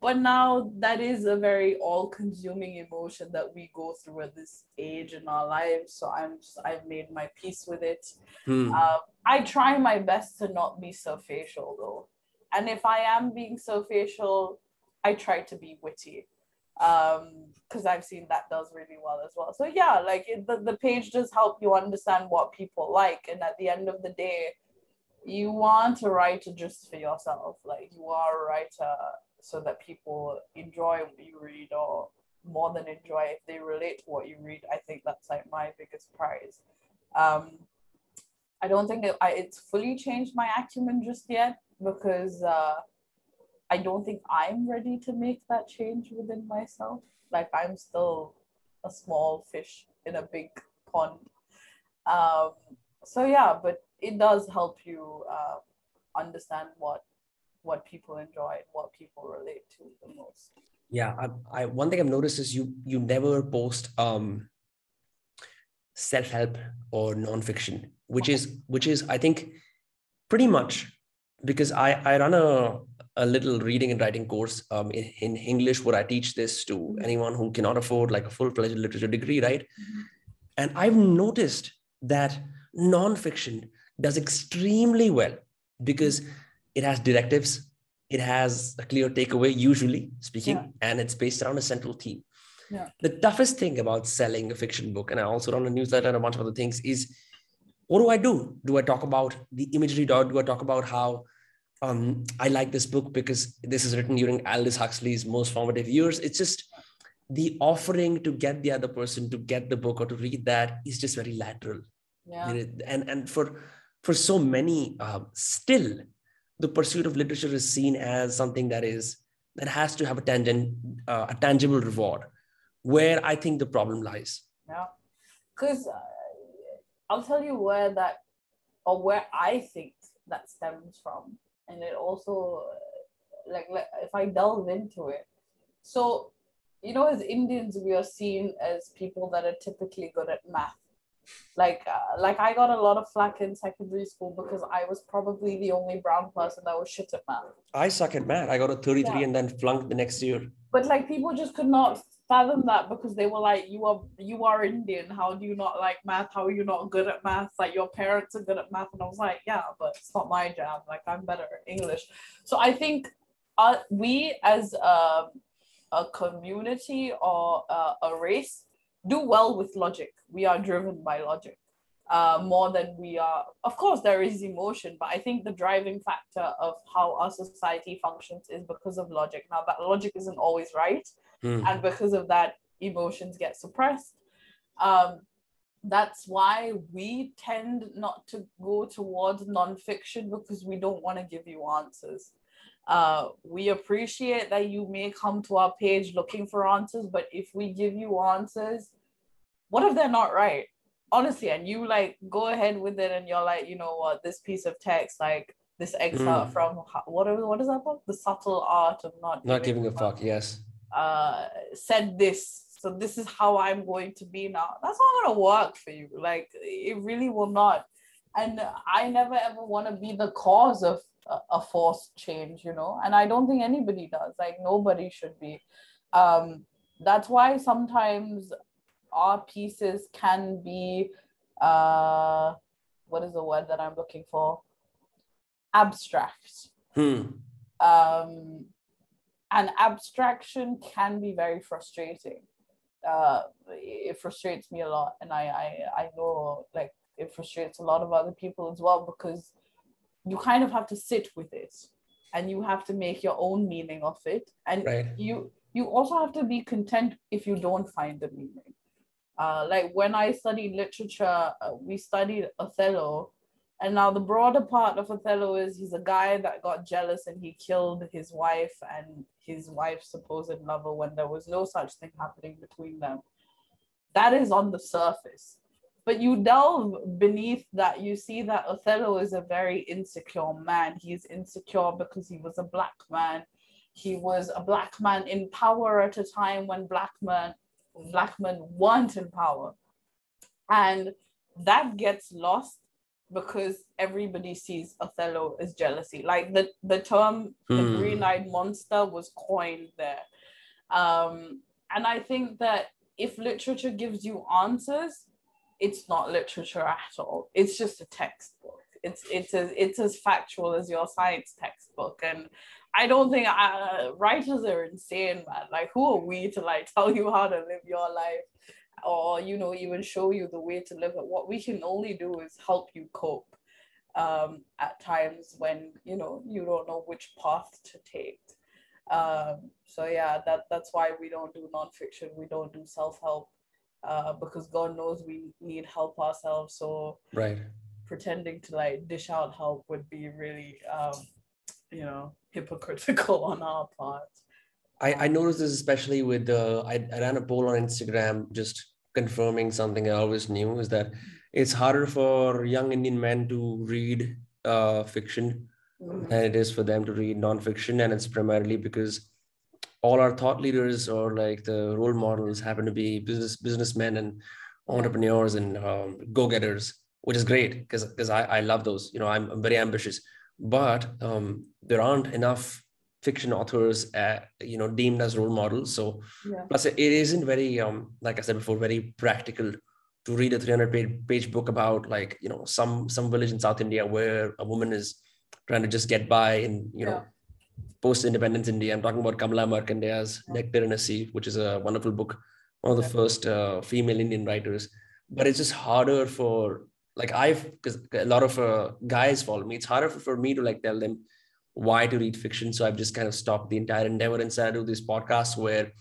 But now that is a very all-consuming emotion that we go through at this age in our lives. So I'm just, I've made my peace with it. Mm. Uh, I try my best to not be so facial though. And if I am being so facial, I try to be witty um because i've seen that does really well as well. So yeah like it, the, the page does help you understand what people like and at the end of the day you want to write just for yourself. Like you are a writer so that people enjoy what you read or more than enjoy. If they relate to what you read i think that's like my biggest prize. Um i don't think it, I, it's fully changed my acumen just yet because uh I don't think I'm ready to make that change within myself. Like I'm still a small fish in a big pond. Um, so yeah, but it does help you uh, understand what what people enjoy and what people relate to the most. Yeah, I, I one thing I've noticed is you you never post um self-help or non-fiction, which is which is I think pretty much because I I run a a little reading and writing course um, in, in English where I teach this to Mm-hmm. anyone who cannot afford like a full-fledged literature degree, right? Mhm. And I've noticed that nonfiction does extremely well because it has directives, it has a clear takeaway, usually speaking, Yeah. and it's based around a central theme. Yeah. The toughest thing about selling a fiction book, and I also run a newsletter and a bunch of other things, is what do I do? Do I talk about the imagery? Do I talk about how um, I like this book because this is written during Aldous Huxley's most formative years? It's just the offering to get the other person to get the book or to read that is just very lateral. Yeah. And and for for so many um, still the pursuit of literature is seen as something that is that has to have a tangent uh, a tangible reward where i think the problem lies Yeah. Because uh, I'll tell you where that, or where I think that stems from. And it also, like, like, if I delve into it. So, you know, as Indians, we are seen as people that are typically good at math. Like, uh, like I got a lot of flack in secondary school because I was probably the only brown person that was shit at math. i suck at math i got a 33 Yeah. and then flunked the next year but like people just could not fathom that because they were like you are you are indian. How do you not like math? How are you not good at math? Like your parents are good at math. And i was like yeah but it's not my jam. Like i'm better at english. So i think uh, we as um, a community or uh, a race do well with logic. We are driven by logic uh, more than we are. Of course, there is emotion, but I think the driving factor of how our society functions is because of logic. Now, that logic isn't always right, Hmm. and because of that, emotions get suppressed. Um, that's why we tend not to go towards nonfiction because we don't want to give you answers. Uh, we appreciate that you may come to our page looking for answers, but if we give you answers, what if they're not right? honestly and you like go ahead with it and you're like you know what this piece of text like this excerpt Mm. from what is what is that book the subtle art of not not giving a fuck yes uh said this. So this is how i'm going to be now. That's not going to work for you. Like it really will not. And i never ever want to be the cause of a, a forced change you know? And i don't think anybody does. Like nobody should be. Um that's why sometimes our pieces can be uh what is the word that i'm looking for? Abstract. Hmm. um and abstraction can be very frustrating. Uh it frustrates me a lot. And i i, I know like it frustrates a lot of other people as well because you kind of have to sit with it and you have to make your own meaning of it. And right. you you also have to be content if you don't find the meaning. Uh, like when i studied literature uh, we studied othello and now the broader part of othello is he's a guy that got jealous and he killed his wife and his wife's supposed lover when there was no such thing happening between them. That is on the surface. But you delve beneath that you see that othello is a very insecure man. He is insecure because he was a black man. He was a black man in power at a time when black men black men weren't in power. And that gets lost because everybody sees othello as jealousy. Like the the term the Hmm. green-eyed monster was coined there. Um and i think that if literature gives you answers it's not literature at all. It's just a textbook. It's it's as it's as factual as your science textbook. And I don't think uh, writers are insane, man. Like, who are we to like *laughs* tell you how to live your life, or you know, even show you the way to live it? What we can only do is help you cope um, at times when you know you don't know which path to take. Um, so yeah, that that's why we don't do nonfiction. We don't do self help uh, because God knows we need help ourselves. So right pretending to like dish out help would be really um, you know hypocritical *laughs* on our part I, I noticed this especially with uh, I, I ran a poll on Instagram just confirming something I always knew is that it's harder for young Indian men to read uh, fiction Mhm. than it is for them to read nonfiction, and it's primarily because all our thought leaders or like the role models happen to be business businessmen and entrepreneurs and um, go-getters, which is great because because I, I love those. You know, I'm, I'm very ambitious, but um, there aren't enough fiction authors, uh, you know, deemed as role models. So Yeah. plus it isn't very um like i said before very practical to read a 300 page, page book about like you know some some village in south india where a woman is trying to just get by in you know post independence india i'm talking about kamala markandaya's Yeah. nectar in a sieve which is a wonderful book one of the Okay. first uh, female indian writers but it's just harder for like i've because a lot of uh, guys follow me it's harder for, for me to like tell them why to read fiction. So i've just kind of stopped the entire endeavor and started to do this podcast where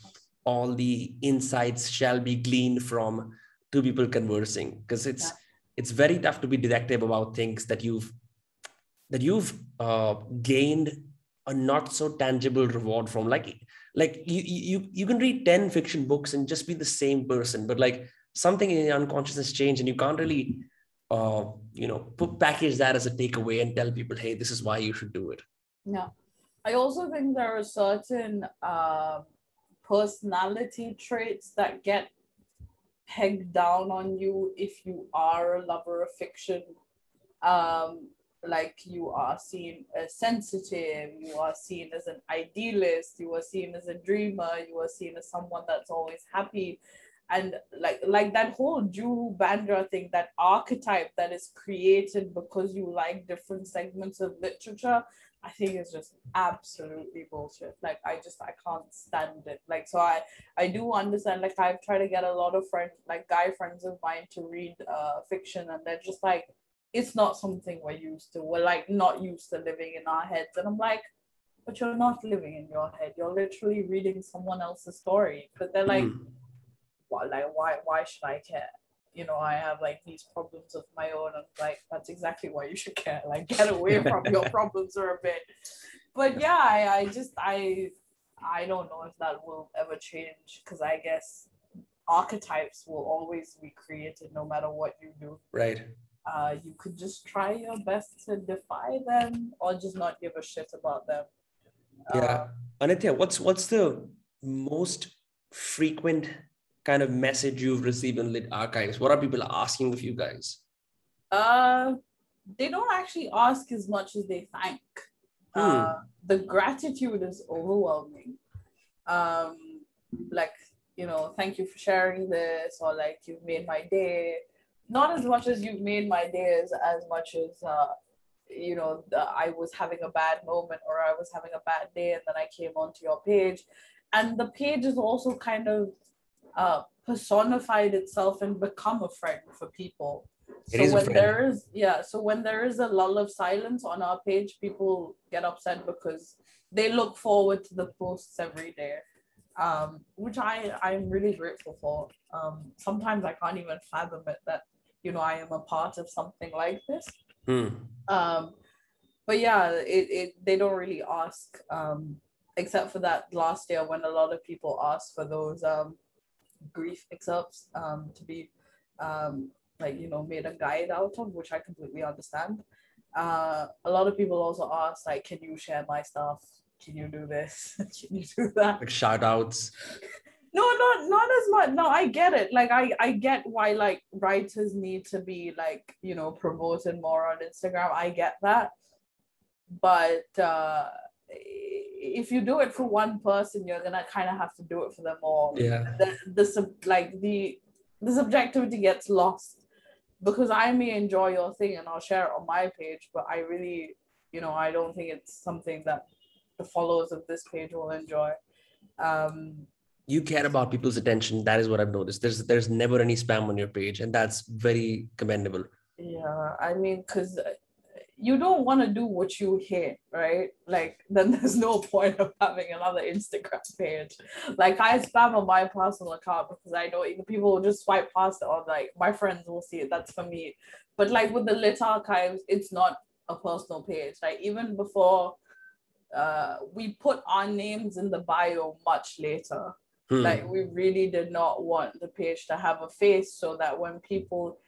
all the insights shall be gleaned from two people conversing. Because it's Yeah. it's very tough to be detective about things that you've that you've uh, gained a not so tangible reward from. Like like you you you can read 10 fiction books and just be the same person but like something in your unconscious has changed and you can't really uh, you know put package that as a takeaway and tell people hey this is why you should do it Yeah. I also think there are certain uh, personality traits that get pegged down on you if you are a lover of fiction. Um, like you are seen as sensitive, you are seen as an idealist, you are seen as a dreamer, you are seen as someone that's always happy. And like like that whole Juhu Bandra thing, that archetype that is created because you like different segments of literature, I think it's just absolutely bullshit. Like I just I can't stand it. Like so I I do understand. Like I've tried to get a lot of friends, like guy friends of mine, to read uh fiction, and they're just like, it's not something we're used to. We're like not used to living in our heads, and I'm like, but you're not living in your head. You're literally reading someone else's story. But they're like, Mm. like why why should I care? You know, I have like these problems of my own. and like, that's exactly why you should care. Like get away *laughs* from your problems for a bit. But yeah, I, I just I I don't know if that will ever change because I guess archetypes will always be created no matter what you do. right Uh, you could just try your best to defy them or just not give a shit about them. Yeah. Anitya, what's what's the most frequent kind of message you've received in lit archives? What are people asking of you guys? Uh, they don't actually ask as much as they thank. Uh, the gratitude is overwhelming. Um, like you know, thank you for sharing this, or like you've made my day. Not as much as you've made my day as as much as uh, you know, the, I was having a bad moment or I was having a bad day, and then I came onto your page, and the page is also kind of uh, personified itself and become a friend for people. It so when there is yeah, so when there is a lull of silence on our page, people get upset because they look forward to the posts every day. Um, which I I'm really grateful for. Um, sometimes I can't even fathom it that you know I am a part of something like this. Hmm. Um, but yeah, it, it they don't really ask, um, except for that last year when a lot of people asked for those um, grief excerpts um, to be um, like you know made a guide out of, which I completely understand. Uh, a lot of people also ask like, can you share my stuff? Can you do this? *laughs* can you do that? Like shout outs. *laughs* no not not as much no i get it like i i get why like writers need to be like you know promoted more on instagram i get that but uh if you do it for one person you're gonna kind of have to do it for them all Yeah. the, the sub, like the the subjectivity gets lost because I may enjoy your thing and I'll share it on my page, but I really, you know, I don't think it's something that the followers of this page will enjoy. Um, You care about people's attention. That is what I've noticed. There's there's never any spam on your page, and that's very commendable. yeah, I mean, because you don't want to do what you hate, right? Like, *laughs* then there's no point of having another Instagram page. Like, I spam on my personal account because I know people will just swipe past it, or like my friends will see it. That's for me. But like with the lit archives, it's not a personal page. Like even before, uh, we put our names in the bio much later. Hmm. Like we really did not want the page to have a face so that when people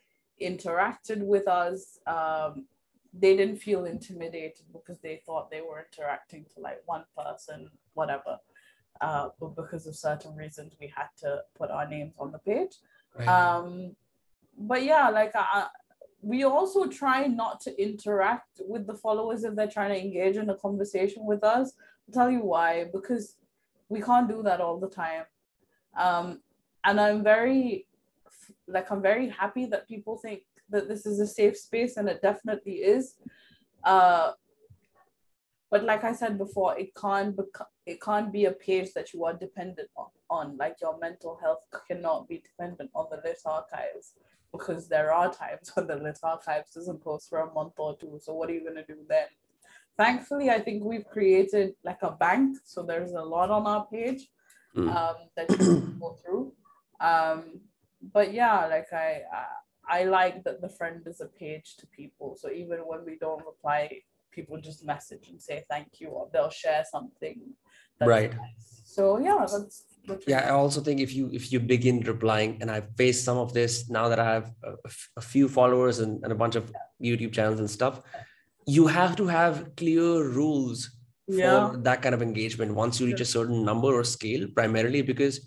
interacted with us, um, they didn't feel intimidated because they thought they were interacting to like one person, whatever. Uh, but because of certain reasons, we had to put our names on the page. Right. Um, but yeah, like I, we also try not to interact with the followers if they're trying to engage in a conversation with us. I'll tell you why, because we can't do that all the time. Um, and I'm very, like, I'm very happy that people think that this is a safe space, and it definitely is. Uh, but like I said before, it can't bec- it can't be a page that you are dependent on, on. Like your mental health cannot be dependent on the lit archives because there are times *laughs* when the lit archives doesn't post for a month or two. So what are you gonna do then? Thankfully, I think we've created like a bank, so there's a lot on our page Mm. um, that you can go through. Um, but yeah, like I, I like that the friend is a page to people. So even when we don't reply, people just message and say thank you, or they'll share something. Right. nice. So yeah, that's, that's yeah i also think if you if you begin replying and i've faced some of this now that i have a few followers and, and a bunch of youtube channels and stuff you have to have clear rules for Yeah. that kind of engagement once you reach a certain number or scale primarily because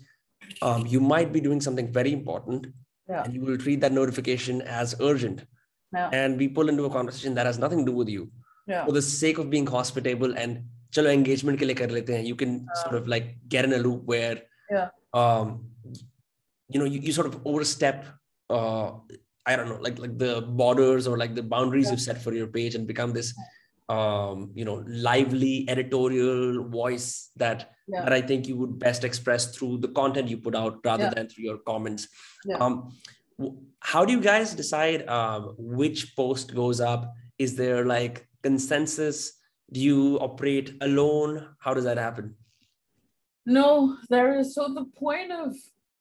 um, you might be doing something very important Yeah. and you will treat that notification as urgent Yeah. and we pull into a conversation that has nothing to do with you yeah. for the sake of being hospitable and chalo engagement ke liye kar lete hain you can sort of like get in a loop where Yeah. um you know you, you sort of overstep uh i don't know like like the borders or like the boundaries you've set for your page and become this um you know lively editorial voice that Yeah. that i think you would best express through the content you put out rather Yeah. than through your comments Yeah. um w- how do you guys decide um, which post goes up is there like consensus do you operate alone how does that happen No, there is. So the point of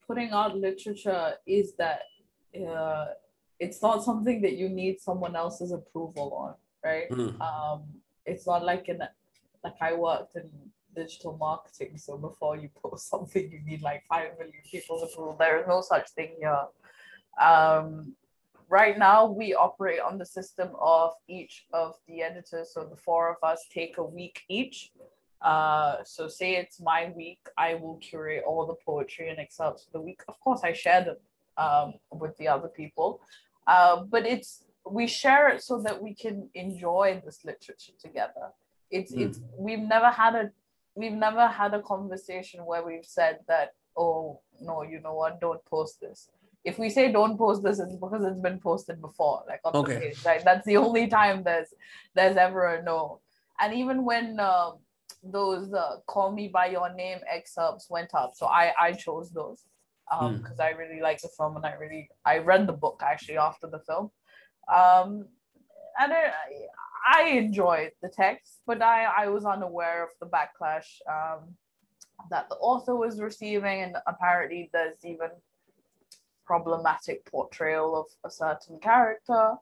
putting out literature is that uh, it's not something that you need someone else's approval on, right? Mm. Um, it's not like in like I worked in digital marketing, so before you post *laughs* something, you need like five million people's approval. There is no such thing here. Um, right now, we operate on the system of each of the editors. So the four of us take a week each uh, so say it's my week, I will curate all the poetry and excerpts for the week. Of course, I share them um, with the other people, uh, but it's we share it so that we can enjoy this literature together. It's Mm. it's we've never had a we've never had a conversation where we've said that oh no you know what don't post this. If we say don't post this, it's because it's been posted before, like on Okay. the page. Right, that's the only time there's there's ever a no. And even when um, those uh, call me by your name excerpts went up so i i chose those um Hmm. because i really like the film and i really i read the book actually after the film um and I, enjoyed the text but i i was unaware of the backlash um that the author was receiving and apparently there's even problematic portrayal of a certain character.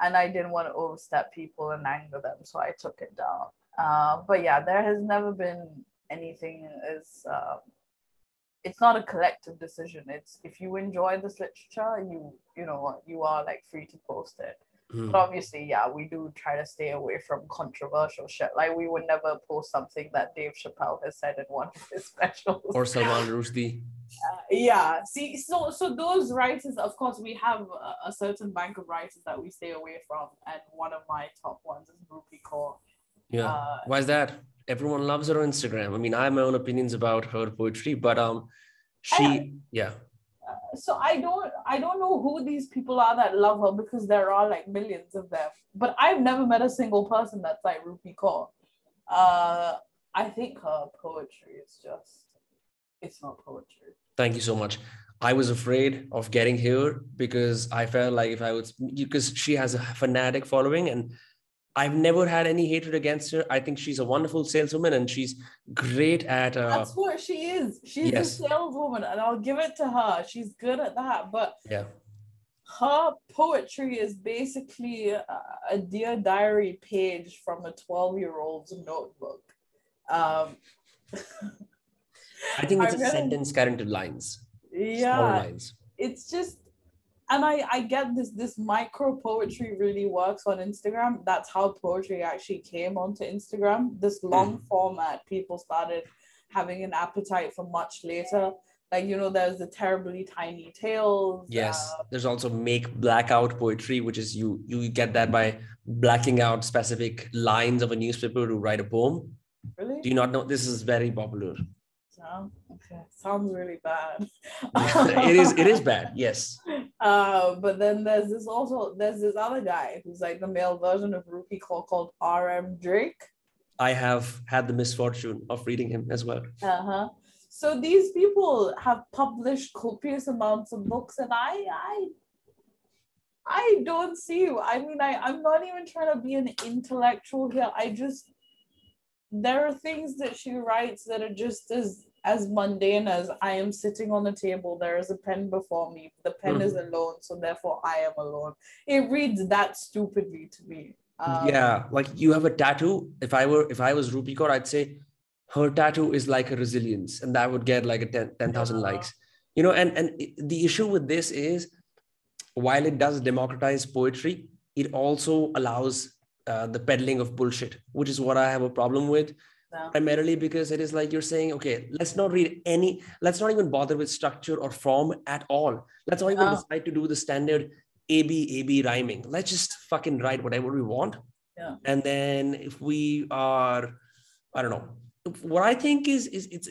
And i didn't want to overstep people and anger them so i took it down. Uh, but yeah, there has never been anything as um, it's not a collective decision. It's if you enjoy this literature, you you know what, you are like free to post it. Mm. But obviously, yeah, we do try to stay away from controversial shit. Like we would never post something that Dave Chappelle has said in one of his *laughs* specials. or salman *laughs* rushdie Uh, yeah see so so those writers of course we have a, a certain bank of writers that we stay away from and one of my top ones is Rupi Kaur. yeah Uh, why is that everyone loves her on instagram i mean i have my own opinions about her poetry but um she yeah so I don't I don't know who these people are that love her because there are like millions of them. But I've never met a single person that's like Rupi Kaur. Uh, I think her poetry is just it's not poetry. Thank you so much. I was afraid of getting here because I felt like if I would, because she has a fanatic following and I've never had any hatred against her. I think she's a wonderful saleswoman and she's great at. Uh, That's what she is. She's yes. a saleswoman, and I'll give it to her. She's good at that. But yeah. her poetry is basically a, a dear diary page from a 12 year old's notebook. Um, I think it's I a really- sentence into lines, yeah, lines. it's just and I, I get this this micro poetry really works on Instagram. That's how poetry actually came onto Instagram. This long format people started having an appetite for much later. like you know, there's the terribly tiny tales. Yes, uh, there's also make blackout poetry, which is you you get that by blacking out specific lines of a newspaper to write a poem. really? Do you not know this is very popular? No? Okay. Sounds really bad. *laughs* it is it is bad. Yes. *laughs* Uh, but then there's this also there's this other guy who's like the male version of Rupi Kaur called R.M. Drake. I have had the misfortune of reading him as well. Uh-huh. So these people have published copious amounts of books, and I I I don't see I mean I, I'm not even trying to be an intellectual here. I just there are things that she writes that are just as as mundane as I am sitting on a table, there is a pen before me. The pen is alone, so therefore I am alone. It reads that stupidly to me. Um, yeah, like you have a tattoo. If I were if I was Rupi Kaur, I'd say her tattoo is like a resilience, and that would get like a 10 10,000 Yeah. likes. You know, and and the issue with this is while it does democratize poetry, it also allows uh, the peddling of bullshit, which is what I have a problem with. Yeah. Primarily because it is like you're saying, okay, let's not read any, let's not even bother with structure or form at all. Let's not even Yeah. decide to do the standard A B A B rhyming. Let's just fucking write whatever we want. Yeah. And then if we are, I don't know, what I think is is it's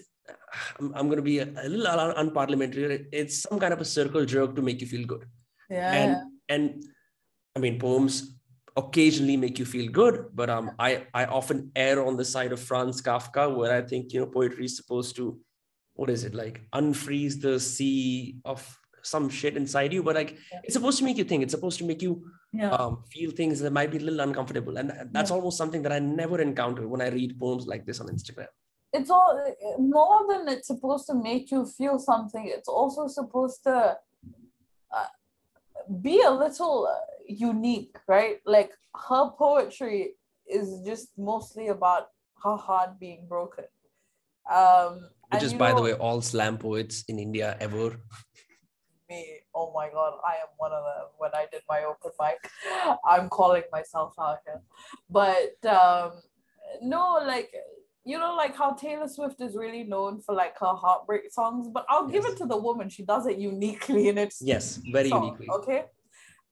I'm, I'm going to be a, a little unparliamentary. It's some kind of a circle jerk to make you feel good yeah. and and i mean poems occasionally make you feel good but um i i often err on the side of franz kafka where i think you know poetry is supposed to what is it like unfreeze the sea of some shit inside you but like Yeah. it's supposed to make you think it's supposed to make you yeah. um, feel things that might be a little uncomfortable and that's Yeah. almost something that i never encounter when i read poems like this on instagram it's all more than it's supposed to make you feel something it's also supposed to uh, be a little uh, unique right? Like her poetry is just mostly about her heart being broken. Um which is by the way all slam poets in india ever. Me oh my god i am one of them. When i did my open mic i'm calling myself out here. But um no like you know like how taylor swift is really known for like her heartbreak songs but i'll give it to the woman. She does it uniquely in its yes very song, uniquely. okay?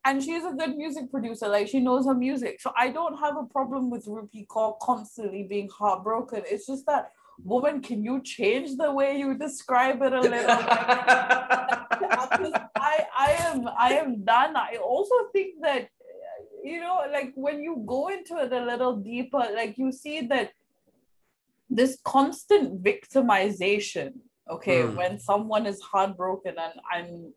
And she's a good music producer like she knows her music. So i don't have a problem with rupi kaur constantly being heartbroken. It's just that woman can you change the way you describe it a little *laughs* I, I am I am done. I also think that you know, like when you go into it a little deeper, like you see that this constant victimization, okay, Hmm. when someone is heartbroken, and I'm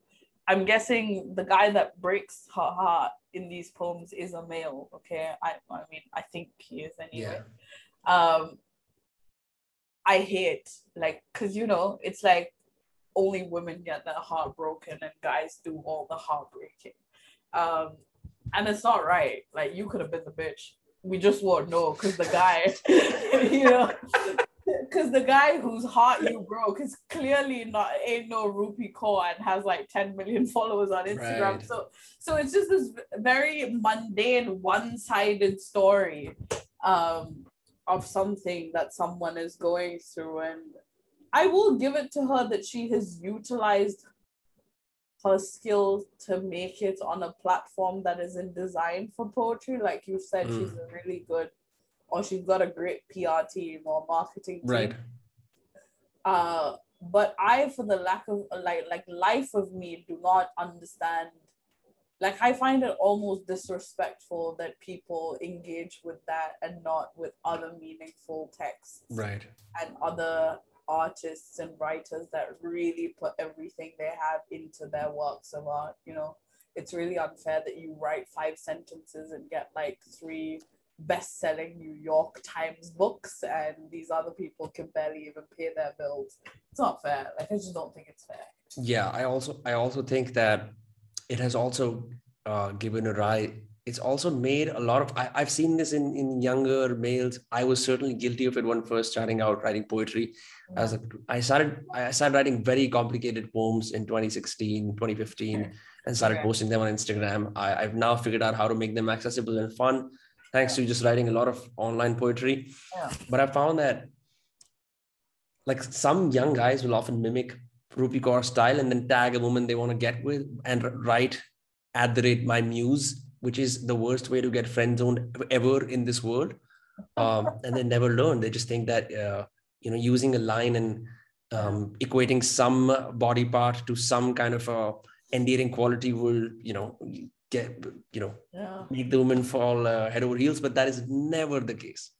I'm guessing the guy that breaks her heart in these poems is a male, okay. I I mean I think he is anyway yeah um I hate like because you know it's like only women get their heart broken and guys do all the heartbreaking. Um and it's not right. Like you could have been the bitch. We just won't know because the guy, *laughs* you know, because the guy whose heart you broke is clearly not ain't no Rupi Kaur and has like 10 million followers on Instagram. Right. So so it's just this very mundane, one-sided story um of something that someone is going through and i will give it to her that she has utilized her skill to make it on a platform that isn't designed for poetry like you said Mm. she's a really good or she's got a great pr team or marketing team. Right. Uh but i for the lack of like like life of me do not understand like i find it almost disrespectful that people engage with that and not with other meaningful texts right. and other artists and writers that really put everything they have into their works of art you know? It's really unfair that you write five sentences and get like three best-selling new york times books and these other people can barely even pay their bills. It's not fair. Like i just don't think it's fair. Yeah i also i also think that it has also uh, given a rise it's also made a lot of I, i've seen this in in younger males. I was certainly guilty of it when first starting out writing poetry. As a, i started i started writing very complicated poems in 2016 2015 and started posting them on instagram. I, i've now figured out how to make them accessible and fun thanks to just writing a lot of online poetry. But i found that like some young guys will often mimic Rupi Kaur style and then tag a woman they want to get with and write at the rate my muse, which is the worst way to get friend zoned ever in this world. Um, *laughs* and they never learn. They just think that uh, you know using a line and um, equating some body part to some kind of a endearing quality will you know get you know Yeah. make the woman fall uh, head over heels. But that is never the case.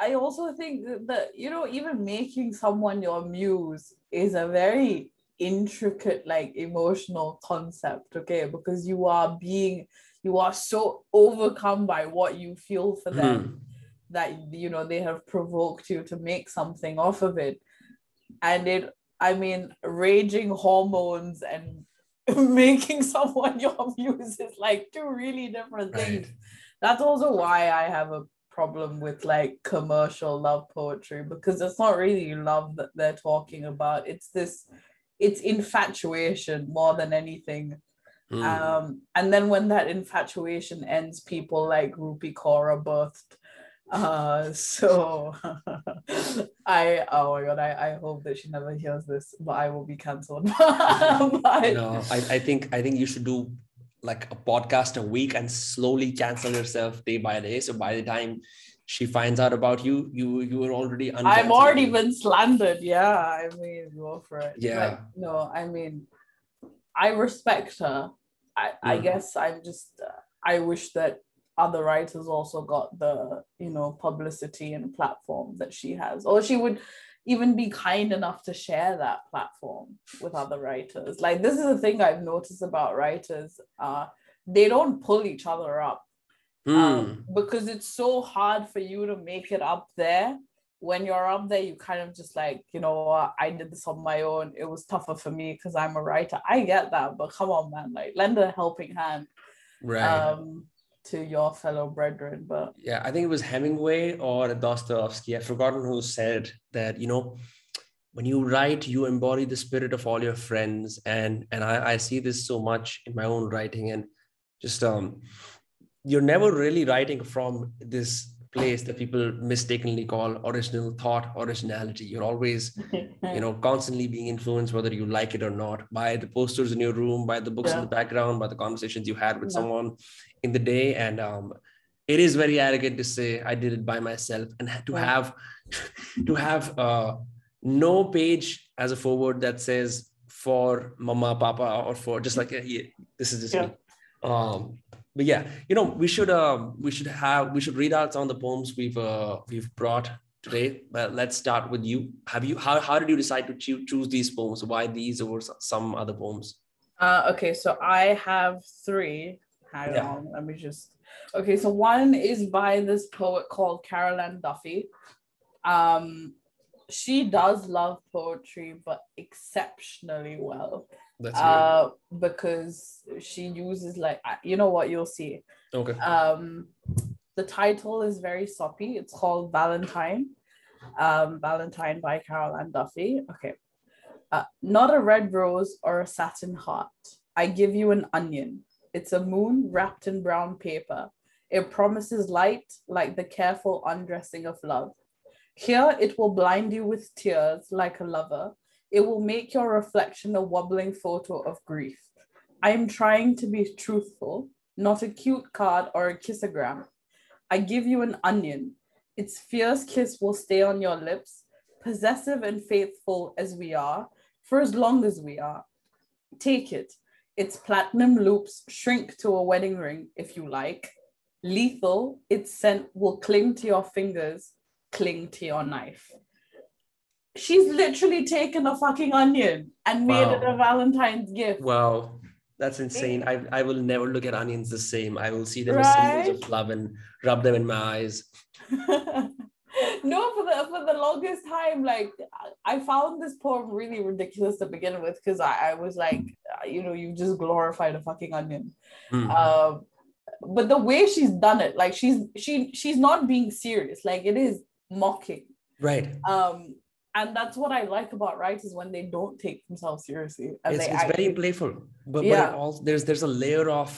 I also think that- that you know even making someone your muse is a very intricate like emotional concept okay because you are being you are so overcome by what you feel for them Hmm. that you know they have provoked you to make something off of it and it i mean raging hormones and *laughs* making someone *laughs* your muse is like two really different things Right. that's also why I have a problem with like commercial love poetry because it's not really love that they're talking about. It's this, it's infatuation more than anything. Hmm. Um, and then when that infatuation ends, people like Rupi Kaur birthed. Uh, so *laughs* I oh my god, I, I hope that she never hears this, but I will be cancelled. *laughs* But- you know, I, I think I think you should do like a podcast a week and slowly cancel yourself day by day. So by the time she finds out about you, you you are already I've already been slandered. Yeah, I mean, go for it. Yeah. Like, no, I mean, I respect her. I, I Mm. guess I'm just, uh, I wish that other writers also got the, you know, publicity and platform that she has, or she would even be kind enough to share that platform with other writers. Like, this is the thing I've noticed about writers. Uh, they don't pull each other up Hmm. um, because it's so hard for you to make it up there. When you're up there, you kind of just like, you know, what, I did this on my own. It was tougher for me because I'm a writer. I get that, but come on, man, like lend a helping hand right. um, to your fellow brethren. But yeah, I think it was Hemingway or Dostoevsky. I've forgotten who said that, you know, when you write, you embody the spirit of all your friends. And and I, I see this so much in my own writing. And just um you're never really writing from this place that people mistakenly call original thought, originality. You're always you know constantly being influenced whether you like it or not by the posters in your room by the books in the background by the conversations you had with Yeah. someone in the day and um it is very arrogant to say i did it by myself and to Yeah. have *laughs* to have uh no page as a forward that says for mama papa or for just like uh, yeah, this is just Yeah. me um but yeah you know we should um we should have we should read out some of the poems we've uh we've brought today but let's start with you have you how, how did you decide to choo- choose these poems why these over s- some other poems Uh, okay, so I have three. Hang Yeah. on, let me just. Okay, so one is by this poet called Carol Ann Duffy. Um, she does love poetry, but exceptionally well. That's Uh, because she uses like you know what you'll see. okay Um, the title is very soppy. It's called Valentine. Um, Valentine by Carol Ann Duffy. Okay. Uh, not a red rose or a satin heart. I give you an onion. It's a moon wrapped in brown paper. It promises light like the careful undressing of love. Here it will blind you with tears like a lover. It will make your reflection a wobbling photo of grief. I am trying to be truthful, not a cute card or a kissogram. I give you an onion. Its fierce kiss will stay on your lips, possessive and faithful as we are, for as long as we are. Take it. Its platinum loops shrink to a wedding ring if you like. Lethal, its scent will cling to your fingers, cling to your knife. She's literally taken a fucking onion and made it a Valentine's gift. wow. That's insane. I, I will never look at onions the same. I will see them as symbols of love and rub them in my eyes. *laughs* No, for the for the longest time, like I found this poem really ridiculous to begin with because I, I was like, uh, you know, you just glorified a fucking onion. Hmm. Um, but the way she's done it, like she's she she's not being serious, like it is mocking. right. Um, and that's what I like about writers when they don't take themselves seriously and it's, they it's very playful but, Yeah. but also there's there's a layer of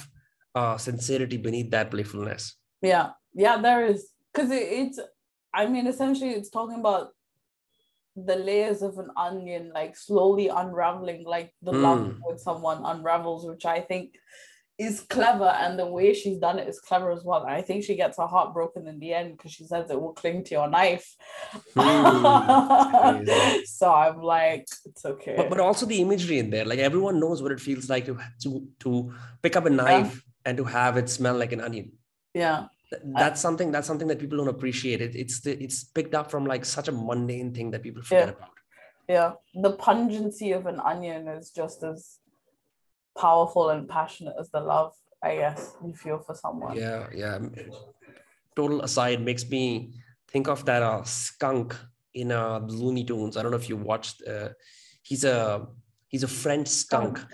uh sincerity beneath that playfulness yeah, yeah, there is because it, it's. I mean, essentially, it's talking about the layers of an onion like slowly unraveling like the love Mm. with someone unravels which i think is clever and the way she's done it is clever as well. I think she gets her heart broken in the end because she says it will cling to your knife. Crazy. Hmm. *laughs* so i'm like it's okay. But, but also the imagery in there like everyone knows what it feels like to to, to pick up a knife and to have it smell like an onion. Yeah. Th- that's something that's something that people don't appreciate. It it's the, it's picked up from like such a mundane thing that people forget Yeah. about. Yeah. The pungency of an onion is just as powerful and passionate as the love i guess you feel for someone yeah yeah total aside makes me think of that uh, skunk in uh looney tunes i don't know if you watched uh, he's a he's a french skunk Skunk.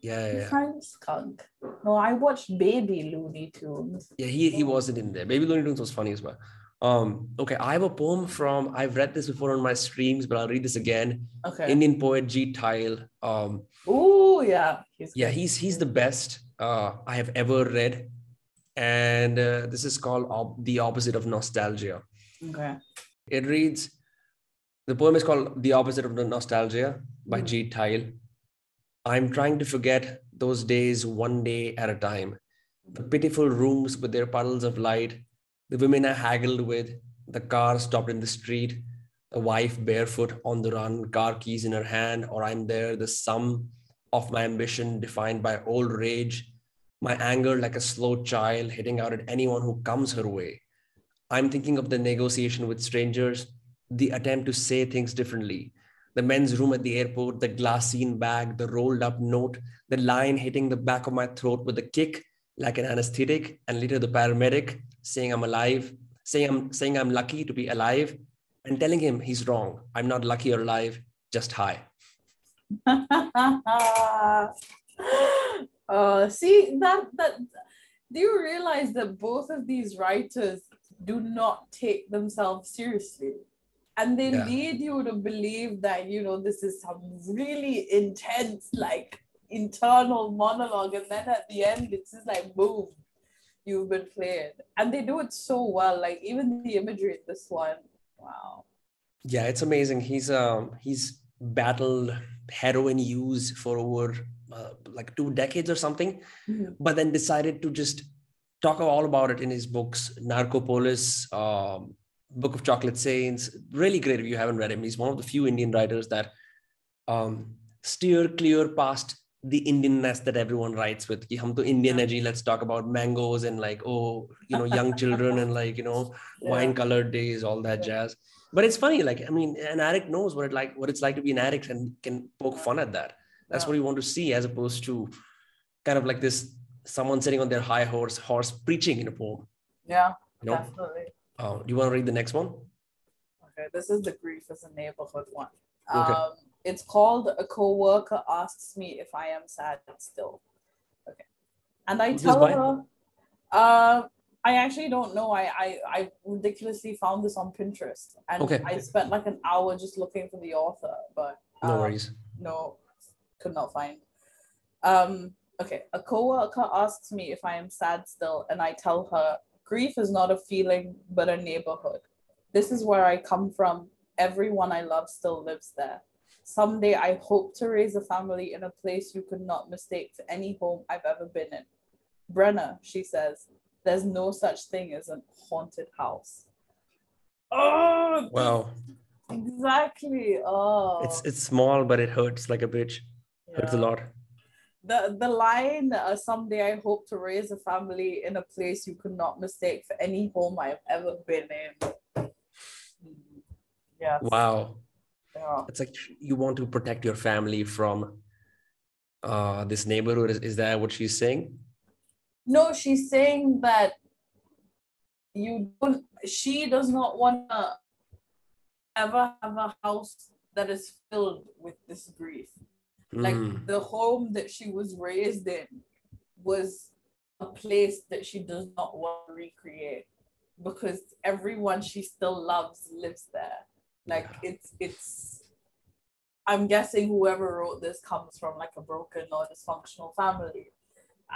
yeah yeah. French skunk. No, I watched Baby Looney Tunes. Yeah, he he wasn't in there. Baby Looney Tunes was funny as well. Um, okay, I have a poem from I've read this before on my streams, but I'll read this again. Okay. Indian poet Jeet Thayil. Um, Ooh, yeah. He's yeah, he's he's the best uh, I have ever read, and uh, this is called op- the opposite of nostalgia. okay. It reads, the poem is called The Opposite of Nostalgia by Mm. Jeet Thayil. I'm trying to forget those days one day at a time. The pitiful rooms with their puddles of light, the women I haggled with, the car stopped in the street, the wife barefoot on the run, car keys in her hand, or I'm there, the sum of my ambition defined by old rage, my anger like a slow child hitting out at anyone who comes her way. I'm thinking of the negotiation with strangers, the attempt to say things differently, the men's room at the airport, the glassine bag, the rolled up note, the line hitting the back of my throat with a kick like an anesthetic, and later the paramedic saying I'm alive, saying I'm saying I'm lucky to be alive, and telling him he's wrong. I'm not lucky or alive, just high. *laughs* uh, see that that do you realize that both of these writers do not take themselves seriously and they Yeah. lead you to believe that you know this is some really intense like internal monologue and then at the end it's just like boom you've been played and they do it so well like even the imagery in this one. Wow. Yeah, it's amazing. He's um he's battled heroin use for over uh, like two decades or something. but then decided to just talk all about it in his books. Narcopolis um, book of chocolate saints. Really great if you haven't read him. He's one of the few indian writers that um, steer clear past the indianness that everyone writes with Ki hum to indian Yeah. edgy let's talk about mangoes and like oh you know young *laughs* children and like you know wine colored days all that Yeah. jazz but it's funny like i mean an addict knows what it like what it's like to be an addict and can poke fun at that that's Yeah. what you want to see as opposed to kind of like this someone sitting on their high horse horse preaching in a poem yeah you know definitely uh, do you want to read the next one Okay, this is the grief as a neighborhood one. Okay. Um, it's called A Coworker Asks Me If I Am Sad Still. Okay. And I tell her, uh, I actually don't know. I, I, I ridiculously found this on Pinterest and Okay. I spent like an hour just looking for the author, but no um, worries no, could not find. Um, okay, a coworker asks me if I am sad still, and I tell her grief is not a feeling but a neighborhood. This is where I come from. Everyone I love still lives there. Someday I hope to raise a family in a place you could not mistake for any home I've ever been in. Brenna, she says, there's no such thing as a haunted house. Oh, wow. exactly. Oh, it's it's small but it hurts like a bitch. Hurts a lot. The the line uh, someday i hope to raise a family in a place you could not mistake for any home i've ever been in. Yeah wow yeah. it's like you want to protect your family from uh this neighborhood. Is, is that what she's saying? No she's saying that you don't she does not want to ever have a house that is filled with this grief like Mm, the home that she was raised in was a place that she does not want to recreate because everyone she still loves lives there like it's it's i'm guessing whoever wrote this comes from like a broken or dysfunctional family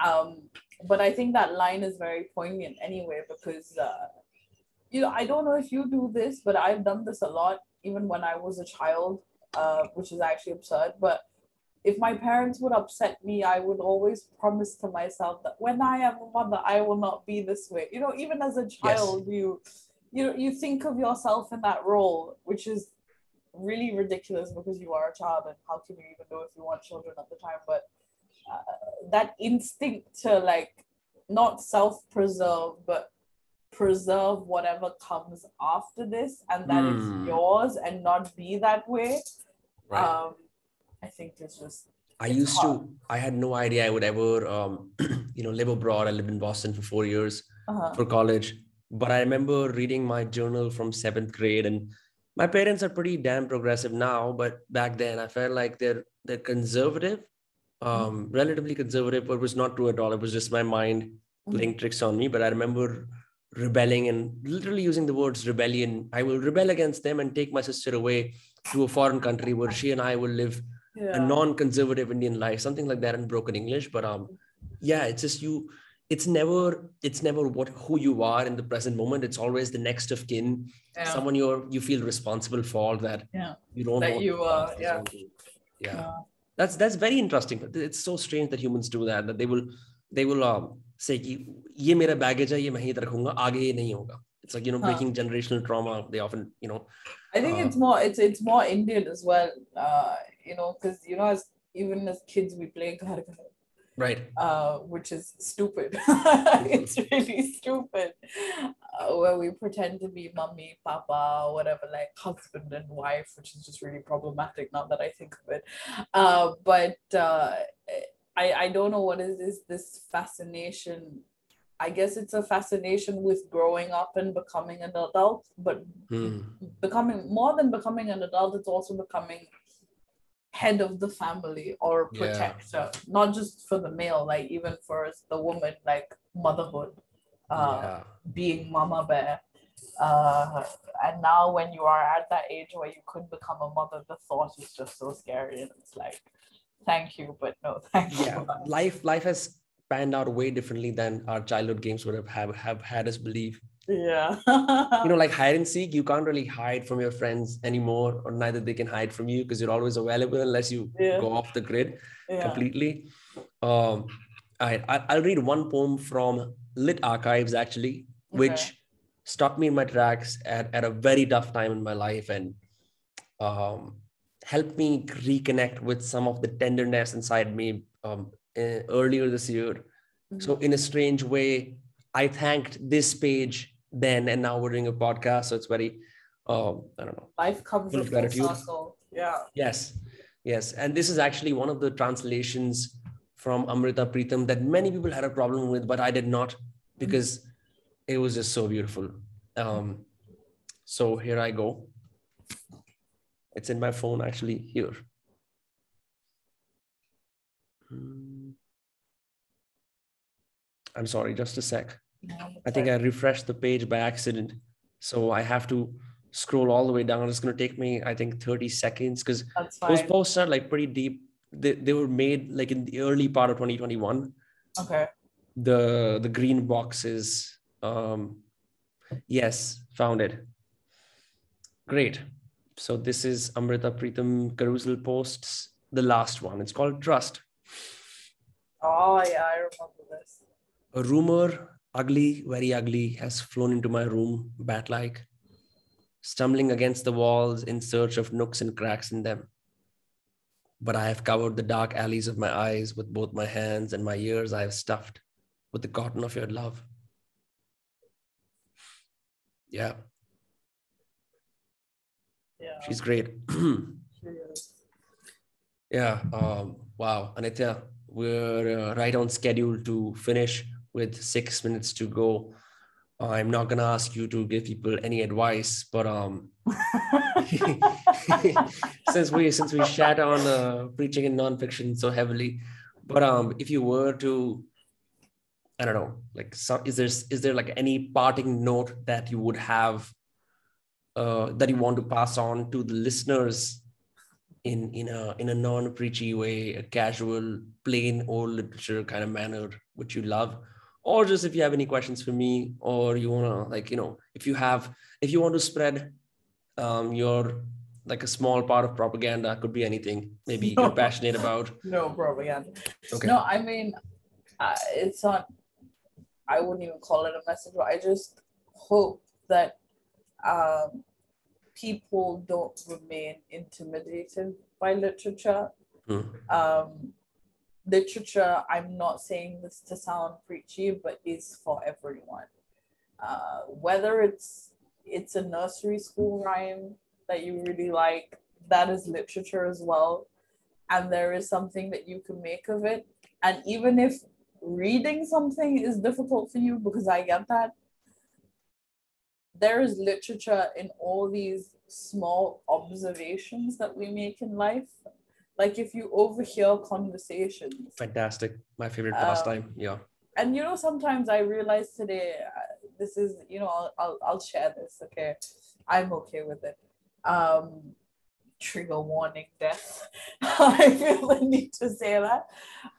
um but i think that line is very poignant anyway because uh you know i don't know if you do this but i've done this a lot even when I was a child, uh, which is actually absurd, but if my parents would upset me, I would always promise to myself that when I am a mother, I will not be this way. You know, even as a child, yes. you you know, you think of yourself in that role, which is really ridiculous because you are a child and how can you even know if you want children at the time? But uh, that instinct to like not self-preserve, but preserve whatever comes after this and that mm. it's yours and not be that way. Right. Um, I think it's just. I used hard. to. I had no idea I would ever, um, *clears throat* you know, live abroad. I lived in Boston for four years uh-huh. for college, but I remember reading my journal from seventh grade, and my parents are pretty damn progressive now. But back then, I felt like they're they're conservative, um, mm-hmm. relatively conservative, but it was not true at all. It was just my mind mm-hmm. playing mm-hmm. tricks on me. But I remember rebelling and literally using the words rebellion. I will rebel against them and take my sister away to a foreign country where she and I will live yeah. a non-conservative Indian life, something like that in broken English. But um, yeah, it's just you it's never it's never what who you are in the present moment it's always the next of kin yeah. someone you're you feel responsible for that yeah. you don't that you uh, are yeah. yeah that's that's very interesting it's so strange that humans do that that they will they will um, say ki ye mera baggage hai ye hi rakhunga aage ye nahi hoga it's like you know huh. breaking generational trauma they often you know i think uh, it's more it's it's more indian as well uh, you know cuz you know as even as kids we play ghar ghar right. Uh which is stupid. *laughs* It's really stupid. Uh, where we pretend to be mummy papa whatever like husband and wife which is just really problematic now that i think of it. Uh but uh I, I don't know what is this this fascination. I guess it's a fascination with growing up and becoming an adult, but mm. becoming more than becoming an adult, it's also becoming head of the family or protector, yeah. not just for the male, like even for the woman, like motherhood, uh, yeah. being mama bear. Uh, and now when you are at that age where you could become a mother, the thought is just so scary, and it's like, thank you, but no, *laughs* thank yeah. you. Life life has panned out way differently than our childhood games would have have, have had us believe. Yeah. you know, *laughs* like hide and seek, you can't really hide from your friends anymore, or neither they can hide from you because you're always available unless you yeah. go off the grid yeah. completely. Um, all right, I'll read one poem from Lit Archives actually, which okay. stopped me in my tracks at, at a very tough time in my life and um, helped me reconnect with some of the tenderness inside me um, uh, earlier this year. Mm-hmm. So in a strange way, I thanked this page then, and now we're doing a podcast. So it's very, um, I don't know. Life comes with gratitude. Yeah. Yes, yes, and this is actually one of the translations from Amrita Pritam that many people had a problem with, but I did not because mm-hmm. it was just so beautiful. Um, so here I go. It's in my phone actually here. Hmm. I'm sorry, just a sec. I think I refreshed the page by accident. So I have to scroll all the way down. It's going to take me, I think, 30 seconds because those posts are like pretty deep. They, they were made like in the early part of 2021. Okay. The the green boxes. Um, yes, found it. Great. So this is Amrita Pritam Carousel posts, the last one. It's called Trust. Oh yeah, I remember this. A rumor, ugly, very ugly, has flown into my room, bat like, stumbling against the walls in search of nooks and cracks in them. But I have covered the dark alleys of my eyes with both my hands, and my ears I have stuffed with the cotton of your love. Yeah. Yeah. She's great. *clears throat* yeah. Um, wow. Anitya, we're uh, right on schedule to finish with six minutes to go. I'm not gonna ask you to give people any advice, but um, *laughs* since we since we chat on uh, preaching and nonfiction so heavily, but um, if you were to, I don't know, like, some, is there is there like any parting note that you would have, uh, that you want to pass on to the listeners, in in a in a non preachy way, a casual, plain old literature kind of manner, which you love? Or just if you have any questions for me or you want to like you know if you have if you want to spread um, you're like a small part of propaganda could be anything maybe you're passionate about *laughs* No propaganda. okay No, I mean, uh, it's not. I wouldn't even call it a message. But I just hope that um, people don't remain intimidated by literature. Hmm. Um, literature. I'm not saying this to sound preachy, but is for everyone. Uh, whether it's it's a nursery school rhyme that you really like, that is literature as well, and there is something that you can make of it. And even if reading something is difficult for you, because I get that, there is literature in all these small observations that we make in life. Like if you overhear conversations, fantastic. My favorite Um, pastime yeah. and you know sometimes i realized today uh, this is you know I'll, I'll i'll share this okay? I'm okay with it. Um trigger warning death. *laughs* I feel the need to say that.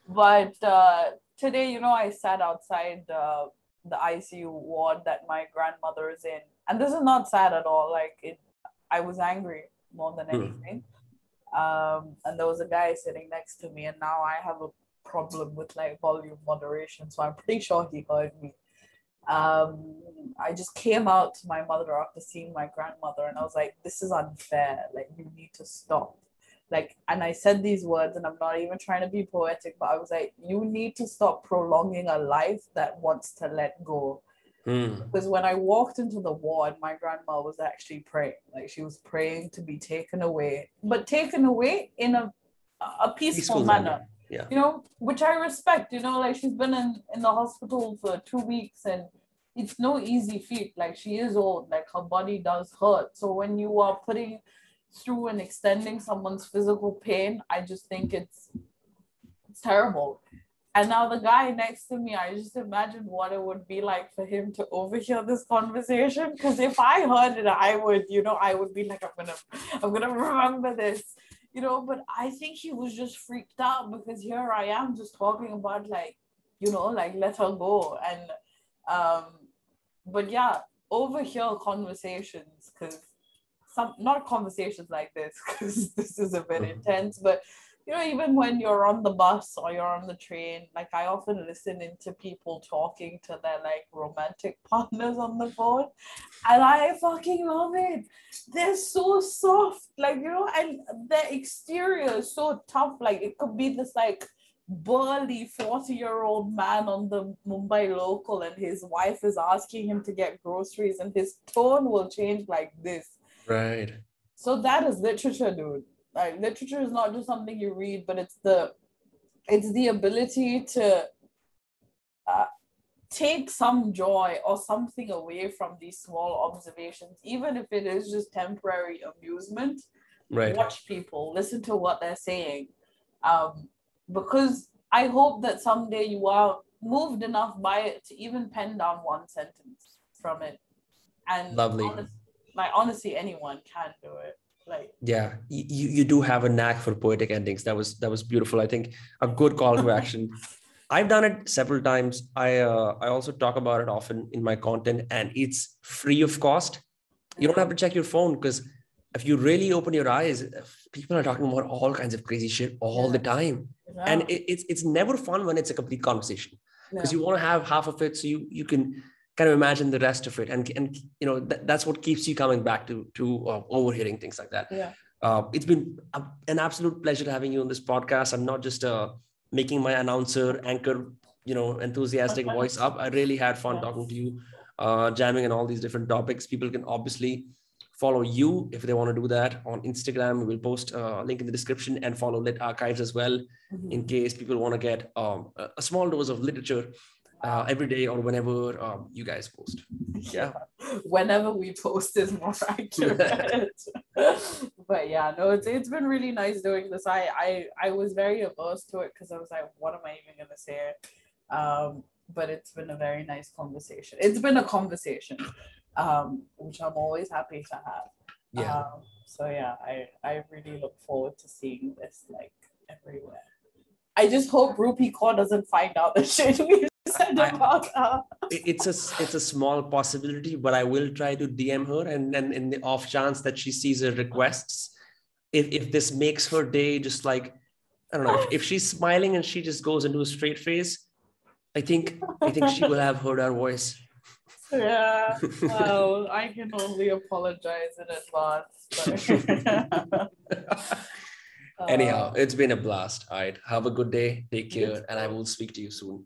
But uh today you know i sat outside uh, the icu ward that my grandmother is in. And this is not sad at all. Like it i was angry more than Hmm. anything um and there was a guy sitting next to me and now i have a problem with like volume moderation, so I'm pretty sure he heard me. Um, I just came out to my mother after seeing my grandmother, and I was like, "This is unfair. Like, you need to stop." Like, and I said these words, and I'm not even trying to be poetic, but I was like, "You need to stop prolonging a life that wants to let go." Hmm. Because when I walked into the ward, my grandma was actually praying. Like, she was praying to be taken away, but taken away in a a peaceful, Peaceful manner manner. Yeah. you know, which I respect, you know, like she's been in, in the hospital for two weeks and it's no easy feat. Like she is old, like her body does hurt. So when you are putting through and extending someone's physical pain, I just think it's it's terrible. And now the guy next to me, I just imagine what it would be like for him to overhear this conversation. Because if I heard it, I would, you know, I would be like, I'm gonna, I'm gonna remember this you know but i think he was just freaked out because here i am just talking about like you know like let her go and um but yeah overhear conversations because some not conversations like this because *laughs* this is a bit Mhm. intense but you know even when you're on the bus or you're on the train like i often listen into people talking to their like romantic *laughs* partners on the phone and i fucking love it. They're so soft. Like you know and their exterior is so tough. Like it could be this like burly 40 year old man on the mumbai local and his wife is asking him to get groceries and his tone will change like this. Right. So that is literature dude like literature is not just something you read but it's the it's the ability to uh, take some joy or something away from these small observations even if it is just temporary amusement. Right. Watch people listen to what they're saying. Um, because i hope that someday you are moved enough by it to even pen down one sentence from it. And Lovely. honest- like honestly anyone can do it like yeah you, you do have a knack for poetic endings. That was that was beautiful. I think a good call to action. *laughs* I've done it several times. I uh, i also talk about it often in my content and it's free of cost. You don't have to check your phone because if you really open your eyes people are talking about all kinds of crazy shit all the time. And it, it's it's never fun when it's a complete conversation because yeah. you want to have half of it so you you can kind of imagine the rest of it. And and you know that, that's what keeps you coming back to to uh, overhearing things like that. Yeah. Uh, it's been a, an absolute pleasure having you on this podcast. I'm not just uh, making my announcer anchor you know enthusiastic voice up. I really had fun Yes. talking to you uh, jamming on all these different topics. People can obviously follow you if they want to do that on instagram. We'll post a link in the description and follow lit archives as well Mhm. in case people want to get um, a small dose of literature uh, every day or whenever um, you guys post. Yeah. whenever we post is more *laughs* accurate. *laughs* but yeah, no, it's it's been really nice doing this. I I I was very averse to it because I was like, what am I even gonna say? Um, but it's been a very nice conversation. It's been a conversation, um, which I'm always happy to have. Yeah. Um, so yeah, I I really look forward to seeing this like everywhere. I just hope Rupi Kaur doesn't find out the shit we *laughs* said I- about her. it's a it's a small possibility, but I will try to DM her, and then in the off chance that she sees her requests, if if this makes her day, just like I don't know, if, if she's smiling and she just goes into a straight face, I think I think she will have heard our voice. Yeah. Well, *laughs* I can only apologize in advance. *laughs* Anyhow, Uh, it's been a blast. All right, have a good day, take care, and I will speak to you soon.